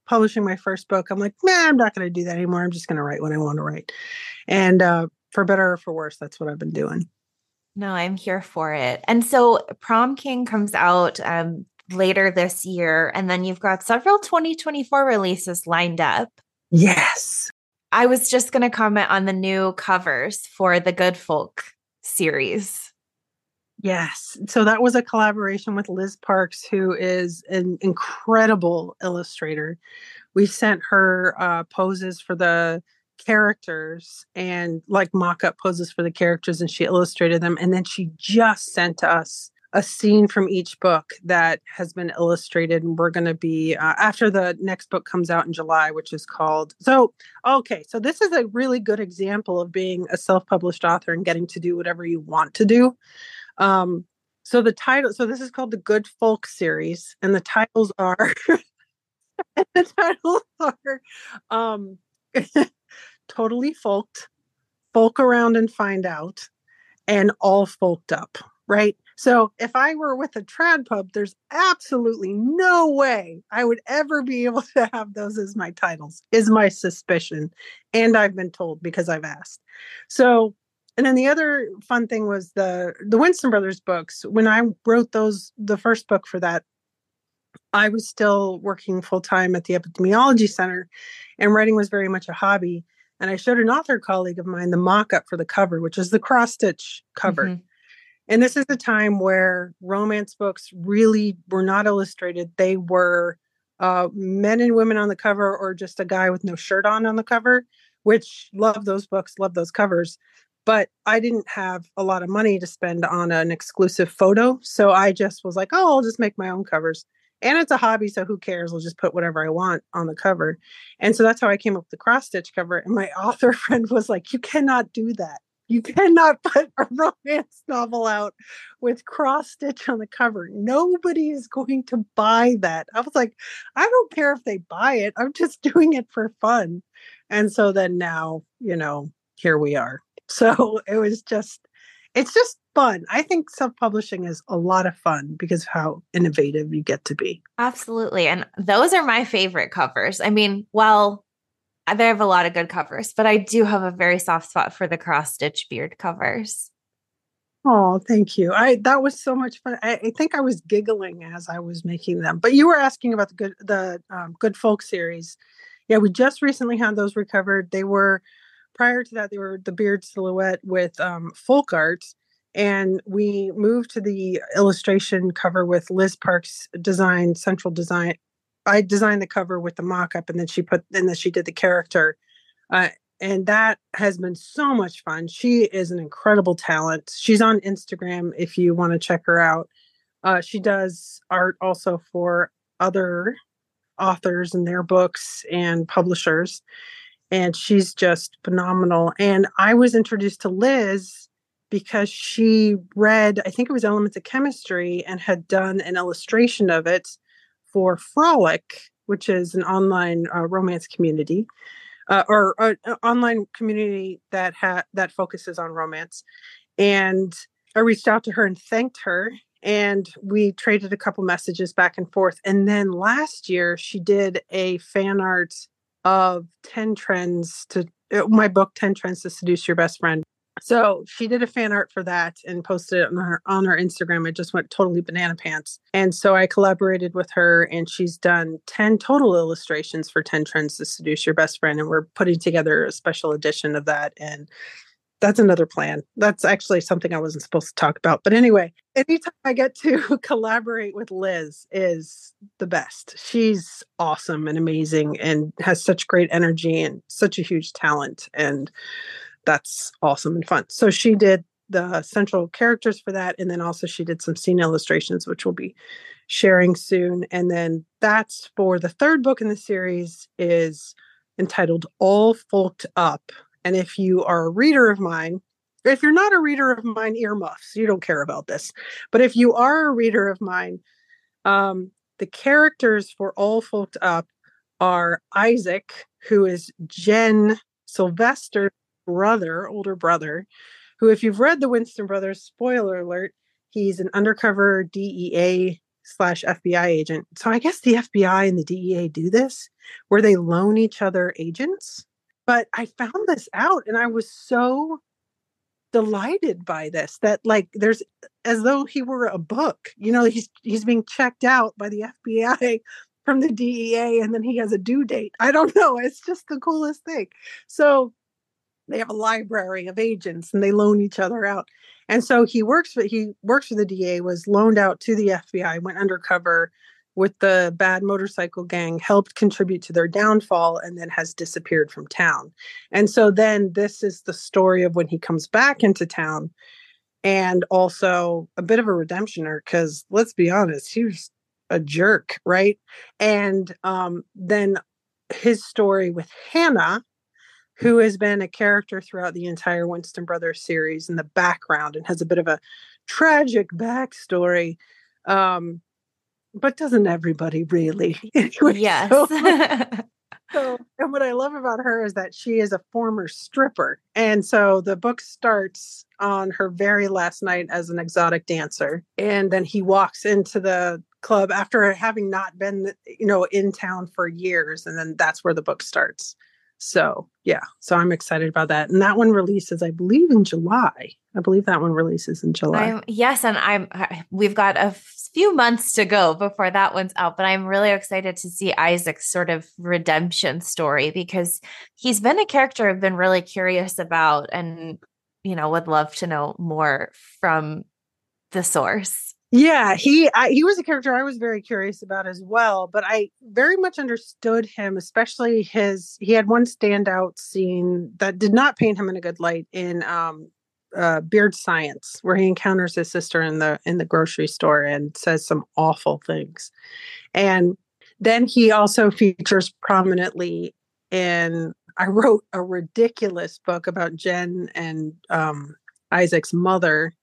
publishing my first book, I'm like, man, I'm not going to do that anymore. I'm just going to write what I want to write. And uh, for better or for worse, that's what I've been doing.
No, I'm here for it. And so Prom King comes out um, later this year, and then you've got several 2024 releases lined up.
Yes.
I was just going to comment on the new covers for the Good Folk series.
Yes. So that was a collaboration with Liz Parks, who is an incredible illustrator. We sent her uh, poses for the characters and like mock-up poses for the characters and she illustrated them and then she just sent us a scene from each book that has been illustrated and we're going to be uh, after the next book comes out in july which is called so okay so this is a really good example of being a self-published author and getting to do whatever you want to do. Um so the title so this is called the good folk series and the titles are the titles are um totally folked, folk around and find out, and all folked up, right? So if I were with a trad pub, there's absolutely no way I would ever be able to have those as my titles, is my suspicion. And I've been told because I've asked. So and then the other fun thing was the the Winston Brothers books. When I wrote those, the first book for that, I was still working full time at the Epidemiology Center, and writing was very much a hobby and I showed an author colleague of mine the mock up for the cover, which is the cross stitch cover. Mm-hmm. And this is a time where romance books really were not illustrated. They were uh, men and women on the cover, or just a guy with no shirt on on the cover, which love those books, love those covers. But I didn't have a lot of money to spend on an exclusive photo. So I just was like, oh, I'll just make my own covers and it's a hobby so who cares? I'll just put whatever i want on the cover. And so that's how i came up with the cross stitch cover and my author friend was like you cannot do that. You cannot put a romance novel out with cross stitch on the cover. Nobody is going to buy that. I was like i don't care if they buy it. I'm just doing it for fun. And so then now you know here we are. So it was just it's just fun. I think self publishing is a lot of fun because of how innovative you get to be.
Absolutely. And those are my favorite covers. I mean, well, they have a lot of good covers, but I do have a very soft spot for the cross stitch beard covers.
Oh, thank you. I that was so much fun. I, I, think I was giggling as I was making them. But you were asking about the good the um, good folk series. Yeah, we just recently had those recovered. They were prior to that they were the beard silhouette with um, folk art and we moved to the illustration cover with Liz Parks design central design. I designed the cover with the mock-up, and then she put and then she did the character, uh, and that has been so much fun. She is an incredible talent. She's on Instagram if you want to check her out. Uh, she does art also for other authors and their books and publishers, and she's just phenomenal. And I was introduced to Liz because she read, I think it was Elements of Chemistry, and had done an illustration of it for Frolic, which is an online uh, romance community. uh, or an online community that ha- that focuses on romance. And I reached out to her and thanked her and we traded a couple messages back and forth. And then last year, she did a fan art of 10 trends to uh, my book, 10 Trends to Seduce Your Best Friend. So she did a fan art for that and posted it on her on her Instagram. It just went totally banana pants. And so I collaborated with her and she's done 10 total illustrations for 10 trends to seduce your best friend. And we're putting together a special edition of that. And that's another plan. That's actually something I wasn't supposed to talk about. But anyway, anytime I get to collaborate with Liz is the best. She's awesome and amazing and has such great energy and such a huge talent. And that's awesome and fun. So she did the central characters for that. And then also she did some scene illustrations, which we'll be sharing soon. And then that's for the third book in the series is entitled All Folked Up and if you are a reader of mine, if you're not a reader of mine, earmuffs, you don't care about this. But if you are a reader of mine, um, the characters for All Folked Up are Isaac, who is Jen Sylvester's brother, older brother, who, if you've read the Winston Brothers, spoiler alert, he's an undercover DEA slash FBI agent. So I guess the FBI and the DEA do this, where they loan each other agents. But I found this out and I was so delighted by this that like there's as though he were a book. You know, he's he's being checked out by the FBI from the DEA and then he has a due date. I don't know. It's just the coolest thing. So they have a library of agents and they loan each other out. And so he works for he works for the DA, was loaned out to the FBI, went undercover, with the bad motorcycle gang helped contribute to their downfall and then has disappeared from town. And so then this is the story of when he comes back into town and also a bit of a redemption arc because let's be honest, he was a jerk, right? And um, then his story with Hannah, who has been a character throughout the entire Winston Brothers series in the background and has a bit of a tragic backstory. Um, but doesn't everybody really?
anyway, yes.
So, so, and what I love about her is that she is a former stripper. And so the book starts on her very last night as an exotic dancer. And then he walks into the club after having not been, eh, you know, in town for years. And then that's where the book starts. So yeah, so I'm excited about that. And that one releases, I believe, in July. I believe that one releases in July.
I'm, yes, and I'm. I, we've got a few months to go before that one's out, but I'm really excited to see Isaac's sort of redemption story because he's been a character I've been really curious about, and you know, would love to know more from the source.
Yeah, he I, he was a character I was very curious about as well, but I very much understood him, especially his. He had one standout scene that did not paint him in a good light in um, uh, Beard Science, where he encounters his sister in the in the grocery store and says some awful things, and then he also features prominently in. I wrote a ridiculous book about Jen and um, Isaac's mother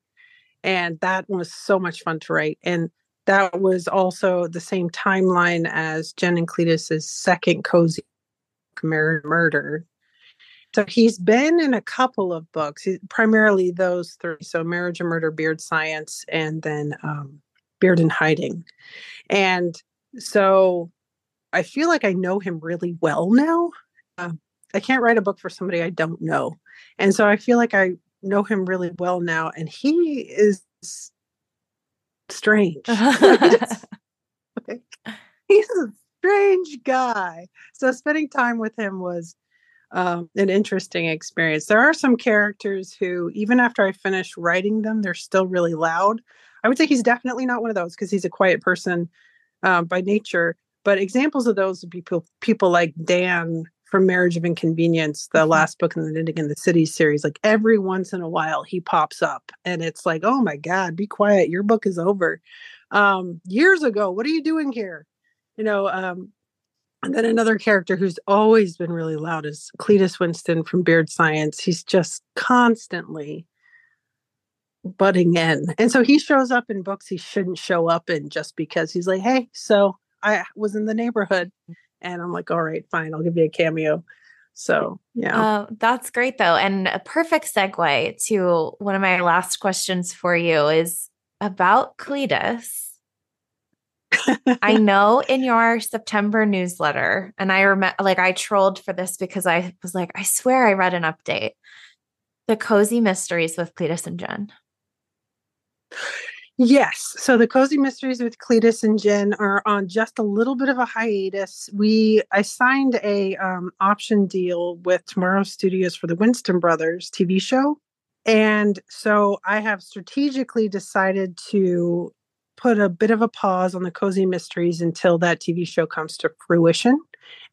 and that was so much fun to write. And that was also the same timeline as Jen and Cletus's second cozy murder. So he's been in a couple of books, primarily those three. So Marriage and Murder, Beard Science, and then um, Beard in Hiding. And so I feel like I know him really well now. Uh, I can't write a book for somebody I don't know. And so I feel like I know him really well now, and he is strange. he's a strange guy. So spending time with him was um, an interesting experience. There are some characters who, even after I finish writing them, they're still really loud. I would say he's definitely not one of those because he's a quiet person um, by nature. But examples of those would be people, people like Dan from Marriage of Inconvenience, the mm-hmm. last book in the Knitting in the City series, like every once in a while he pops up and it's like, oh my God, be quiet. Your book is over. Um, years ago, what are you doing here? You know, um, and then another character who's always been really loud is Cletus Winston from Beard Science. He's just constantly butting in. And so he shows up in books he shouldn't show up in just because he's like, hey, so I was in the neighborhood and I'm like, all right, fine, I'll give you a cameo. So, yeah.
Uh, that's great, though. And a perfect segue to one of my last questions for you is about Cletus. I know in your September newsletter, and I remember like I trolled for this because I was like, I swear I read an update. The cozy mysteries with Cletus and Jen.
Yes. So the Cozy Mysteries with Cletus and Jen are on just a little bit of a hiatus. We I signed a um, option deal with Tomorrow Studios for the Winston Brothers TV show, and so I have strategically decided to put a bit of a pause on the Cozy Mysteries until that TV show comes to fruition,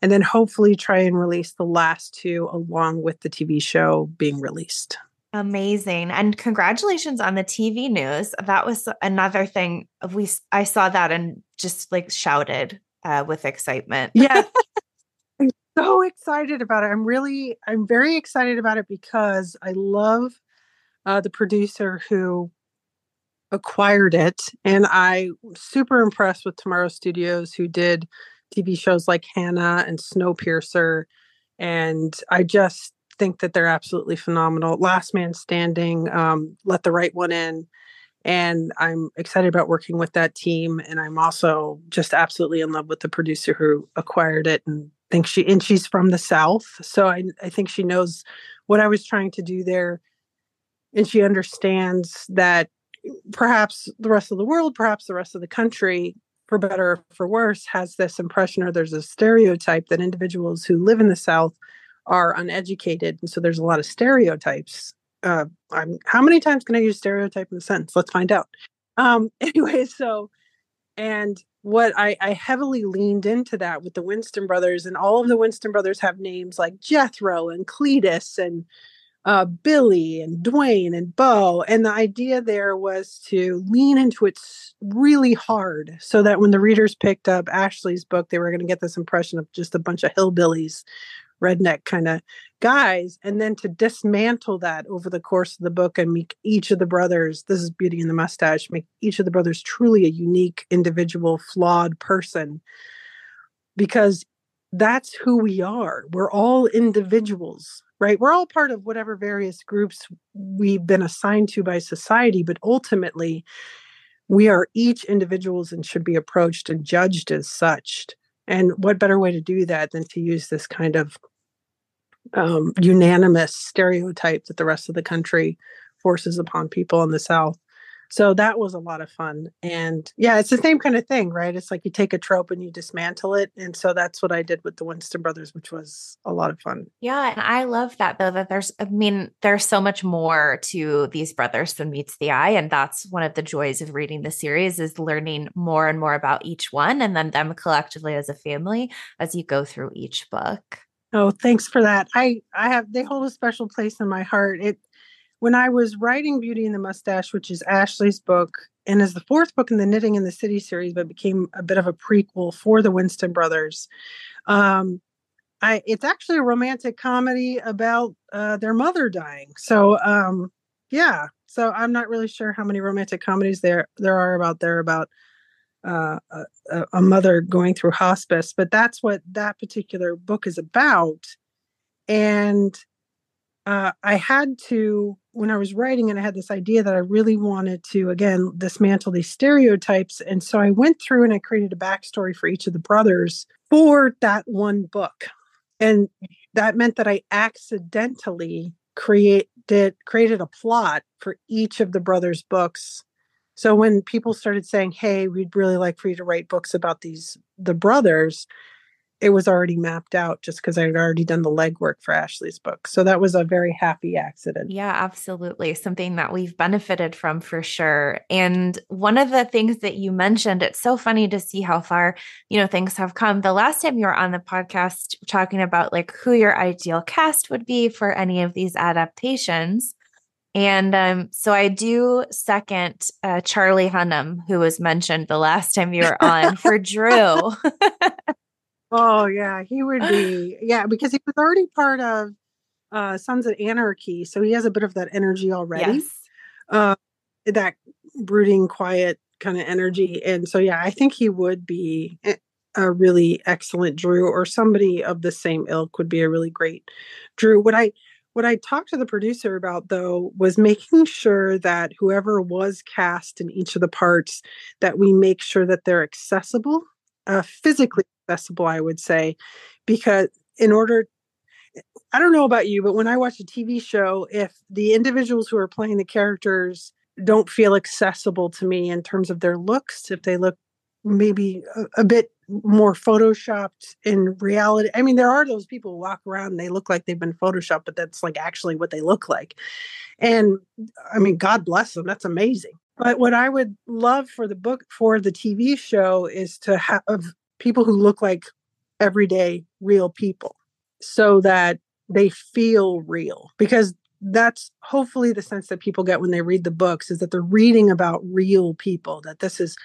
and then hopefully try and release the last two along with the TV show being released.
Amazing. And congratulations on the TV news. That was another thing we I saw that and just like shouted uh, with excitement.
Yeah. I'm so excited about it. I'm really I'm very excited about it because I love uh, the producer who acquired it and I super impressed with Tomorrow Studios who did TV shows like Hannah and Snowpiercer and I just think that they're absolutely phenomenal. Last Man Standing, um, Let the Right One In. And I'm excited about working with that team. And I'm also just absolutely in love with the producer who acquired it and think she, and she's from the South. So I, I think she knows what I was trying to do there. And she understands that perhaps the rest of the world, perhaps the rest of the country, for better or for worse, has this impression or there's a stereotype that individuals who live in the South are uneducated. And so there's a lot of stereotypes. Uh i'm how many times can i use stereotype in a sentence? Let's find out. Um anyway so and what I, I heavily leaned into that with the Winston brothers, and all of the Winston brothers have names like Jethro and Cletus and uh, Billy and Dwayne and Bo. And the idea there was to lean into it really hard so that when the readers picked up Ashley's book, they were going to get this impression of just a bunch of hillbillies redneck kind of guys and then to dismantle that over the course of the book and make each of the brothers this is beauty and the mustache make each of the brothers truly a unique individual flawed person because that's who we are we're all individuals right we're all part of whatever various groups we've been assigned to by society but ultimately we are each individuals and should be approached and judged as such and what better way to do that than to use this kind of um, unanimous stereotype that the rest of the country forces upon people in the South. So that was a lot of fun. And yeah, it's the same kind of thing, right? It's like you take a trope and you dismantle it. And so that's what I did with the Winston brothers, which was a lot of fun.
Yeah. And I love that though, that there's, I mean, there's so much more to these brothers than meets the eye. And that's one of the joys of reading the series is learning more and more about each one and then them collectively as a family as you go through each book.
Oh, thanks for that. I I have they hold a special place in my heart. It when I was writing Beauty and the Mustache, which is Ashley's book and is the fourth book in the Knitting in the City series, but became a bit of a prequel for the Winston brothers. Um, I it's actually a romantic comedy about uh, their mother dying. So um, yeah, so I'm not really sure how many romantic comedies there there are about there about uh, a, a, mother going through hospice, but that's what that particular book is about. And uh, I had to, when I was writing and I had this idea that I really wanted to, again, dismantle these stereotypes. And so I went through and I created a backstory for each of the brothers for that one book. And that meant that I accidentally created created a plot for each of the brothers' books so when people started saying, "Hey, we'd really like for you to write books about these the brothers," it was already mapped out just because I had already done the legwork for Ashley's book. So that was a very happy accident.
Yeah, absolutely. Something that we've benefited from for sure. And one of the things that you mentioned, it's so funny to see how far, you know, things have come. The last time you were on the podcast talking about like who your ideal cast would be for any of these adaptations. And um, so I do second uh, Charlie Hunnam, who was mentioned the last time you were on for Drew.
oh yeah, he would be yeah because he was already part of uh, Sons of Anarchy, so he has a bit of that energy already. Yes. Uh, that brooding, quiet kind of energy, and so yeah, I think he would be. A really excellent Drew, or somebody of the same ilk would be a really great Drew. What I what I talked to the producer about though was making sure that whoever was cast in each of the parts that we make sure that they're accessible, uh, physically accessible, I would say, because in order I don't know about you, but when I watch a TV show, if the individuals who are playing the characters don't feel accessible to me in terms of their looks, if they look maybe a, a, bit more photoshopped in reality. I mean, there are those people who walk around and they look like they've been photoshopped, but that's like actually what they look like. And I mean, God bless them. That's amazing. But what I would love for the book for the TV show is to have people who look like everyday real people so that they feel real. Because that's hopefully the sense that people get when they read the books is that they're reading about real people that this is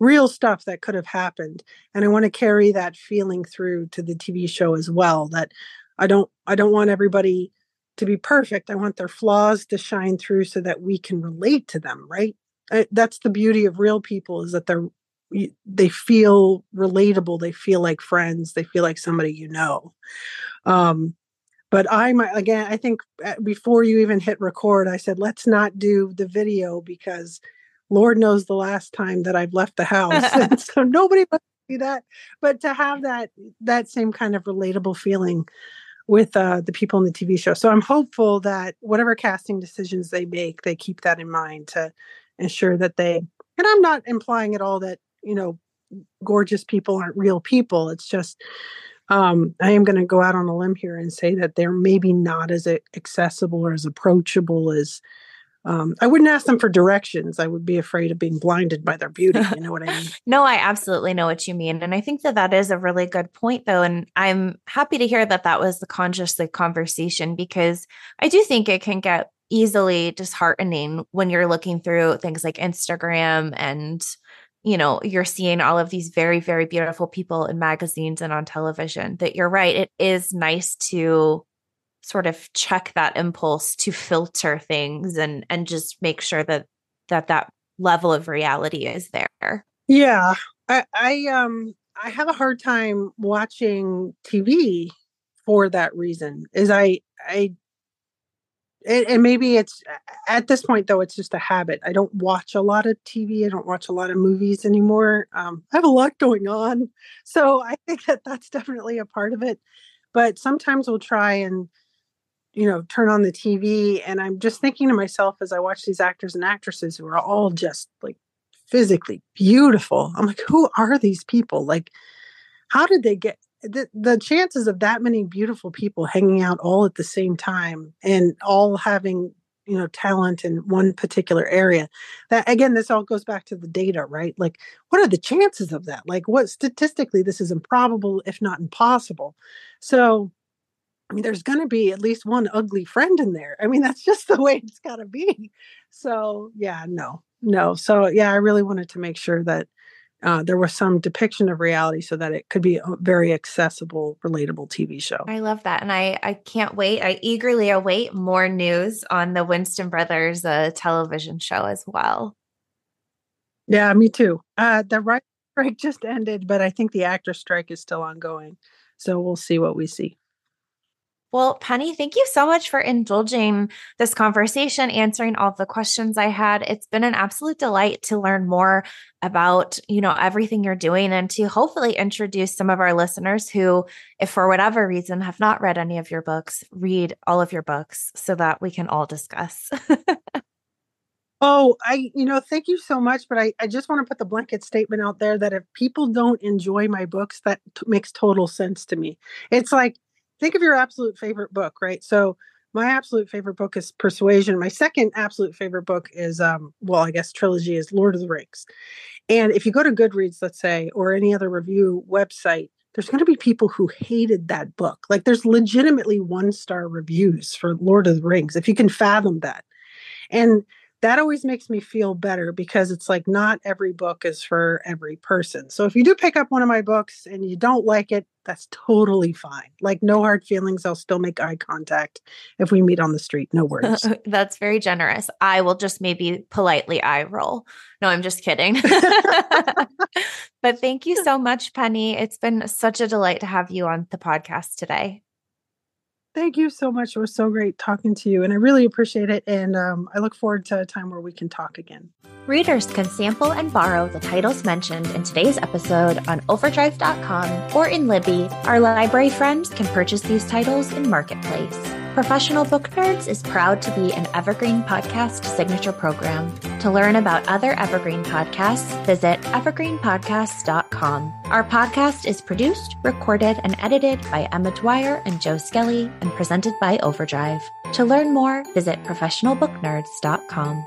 real stuff that could have happened. And i want to carry that feeling through to the tv show as well that i don't i don't want everybody to be perfect. I want their flaws to shine through so that we can relate to them right? I, that's the beauty of real people is that they're they feel relatable they feel like friends they feel like somebody you know. Um but i might again i think uh, before you even hit record i said let's not do the video because lord knows the last time that i've left the house. So nobody must see that. But to have that that same kind of relatable feeling with uh, the people in the tv show. So i'm hopeful that whatever casting decisions they make they keep that in mind to ensure that they and i'm not implying at all that you know gorgeous people aren't real people it's just um, i am going to go out on a limb here and say that they're maybe not as accessible or as approachable as um, I wouldn't ask them for directions. I would be afraid of being blinded by their beauty. You know what I mean?
no, I absolutely know what you mean. And I think that that is a really good point, though. And I'm happy to hear that that was the conscious conversation because I do think it can get easily disheartening when you're looking through things like Instagram and you know, you're seeing all of these very, very beautiful people in magazines and on television, that you're right. It is nice to sort of check that impulse to filter things and and just make sure that that that level of reality is there.
Yeah. I, I um I have a hard time watching TV for that reason. Is I I and, and maybe it's at this point though it's just a habit. I don't watch a lot of tv i don't watch a lot of movies anymore. Um, i have a lot going on. So i think that that's definitely a part of it. But sometimes we'll try and you know turn on the tv and i'm just thinking to myself as i watch these actors and actresses who are all just like physically beautiful i'm like who are these people? Like how did they get the, chances of that many beautiful people hanging out all at the same time and all having you know talent in one particular area that again this all goes back to the data right? Like what are the chances of that? Like what statistically this is improbable if not impossible. So i mean there's going to be at least one ugly friend in there. I mean that's just the way it's got to be. So yeah no no. So yeah i really wanted to make sure that uh, there was some depiction of reality so that it could be a very accessible, relatable TV show.
I love that. And I, I can't wait. I eagerly await more news on the Winston Brothers uh, television show as well.
Yeah, me too. Uh, the right strike just ended, but I think the actor strike is still ongoing. So we'll see what we see.
Well, Penny, thank you so much for indulging this conversation, answering all the questions I had. It's been an absolute delight to learn more about, you know, everything you're doing and to hopefully introduce some of our listeners who, if for whatever reason have not read any of your books, read all of your books so that we can all discuss.
Oh, I, you know, thank you so much. But I, I just want to put the blanket statement out there that if people don't enjoy my books, that t- makes total sense to me. It's like think of your absolute favorite book, right? So my absolute favorite book is Persuasion. My second absolute favorite book is, um, well, I guess trilogy is Lord of the Rings. And if you go to Goodreads, let's say, or any other review website, there's going to be people who hated that book. Like there's legitimately one star reviews for Lord of the Rings, if you can fathom that. And that always makes me feel better because it's like not every book is for every person. So if you do pick up one of my books and you don't like it, that's totally fine. Like no hard feelings. I'll still make eye contact if we meet on the street. No worries.
that's very generous. I will just maybe politely eye roll. No, I'm just kidding. but thank you so much, Penny. It's been such a delight to have you on the podcast today.
Thank you so much. It was so great talking to you, and I really appreciate it. And um, I look forward to a time where we can talk again.
Readers can sample and borrow the titles mentioned in today's episode on overdrive.com or in Libby. Our library friends can purchase these titles in Marketplace. Professional Book Nerds is proud to be an Evergreen Podcast signature program. To learn about other Evergreen podcasts, visit evergreenpodcasts.com. Our podcast is produced, recorded, and edited by Emma Dwyer and Joe Skelly and presented by Overdrive. To learn more, visit professionalbooknerds.com.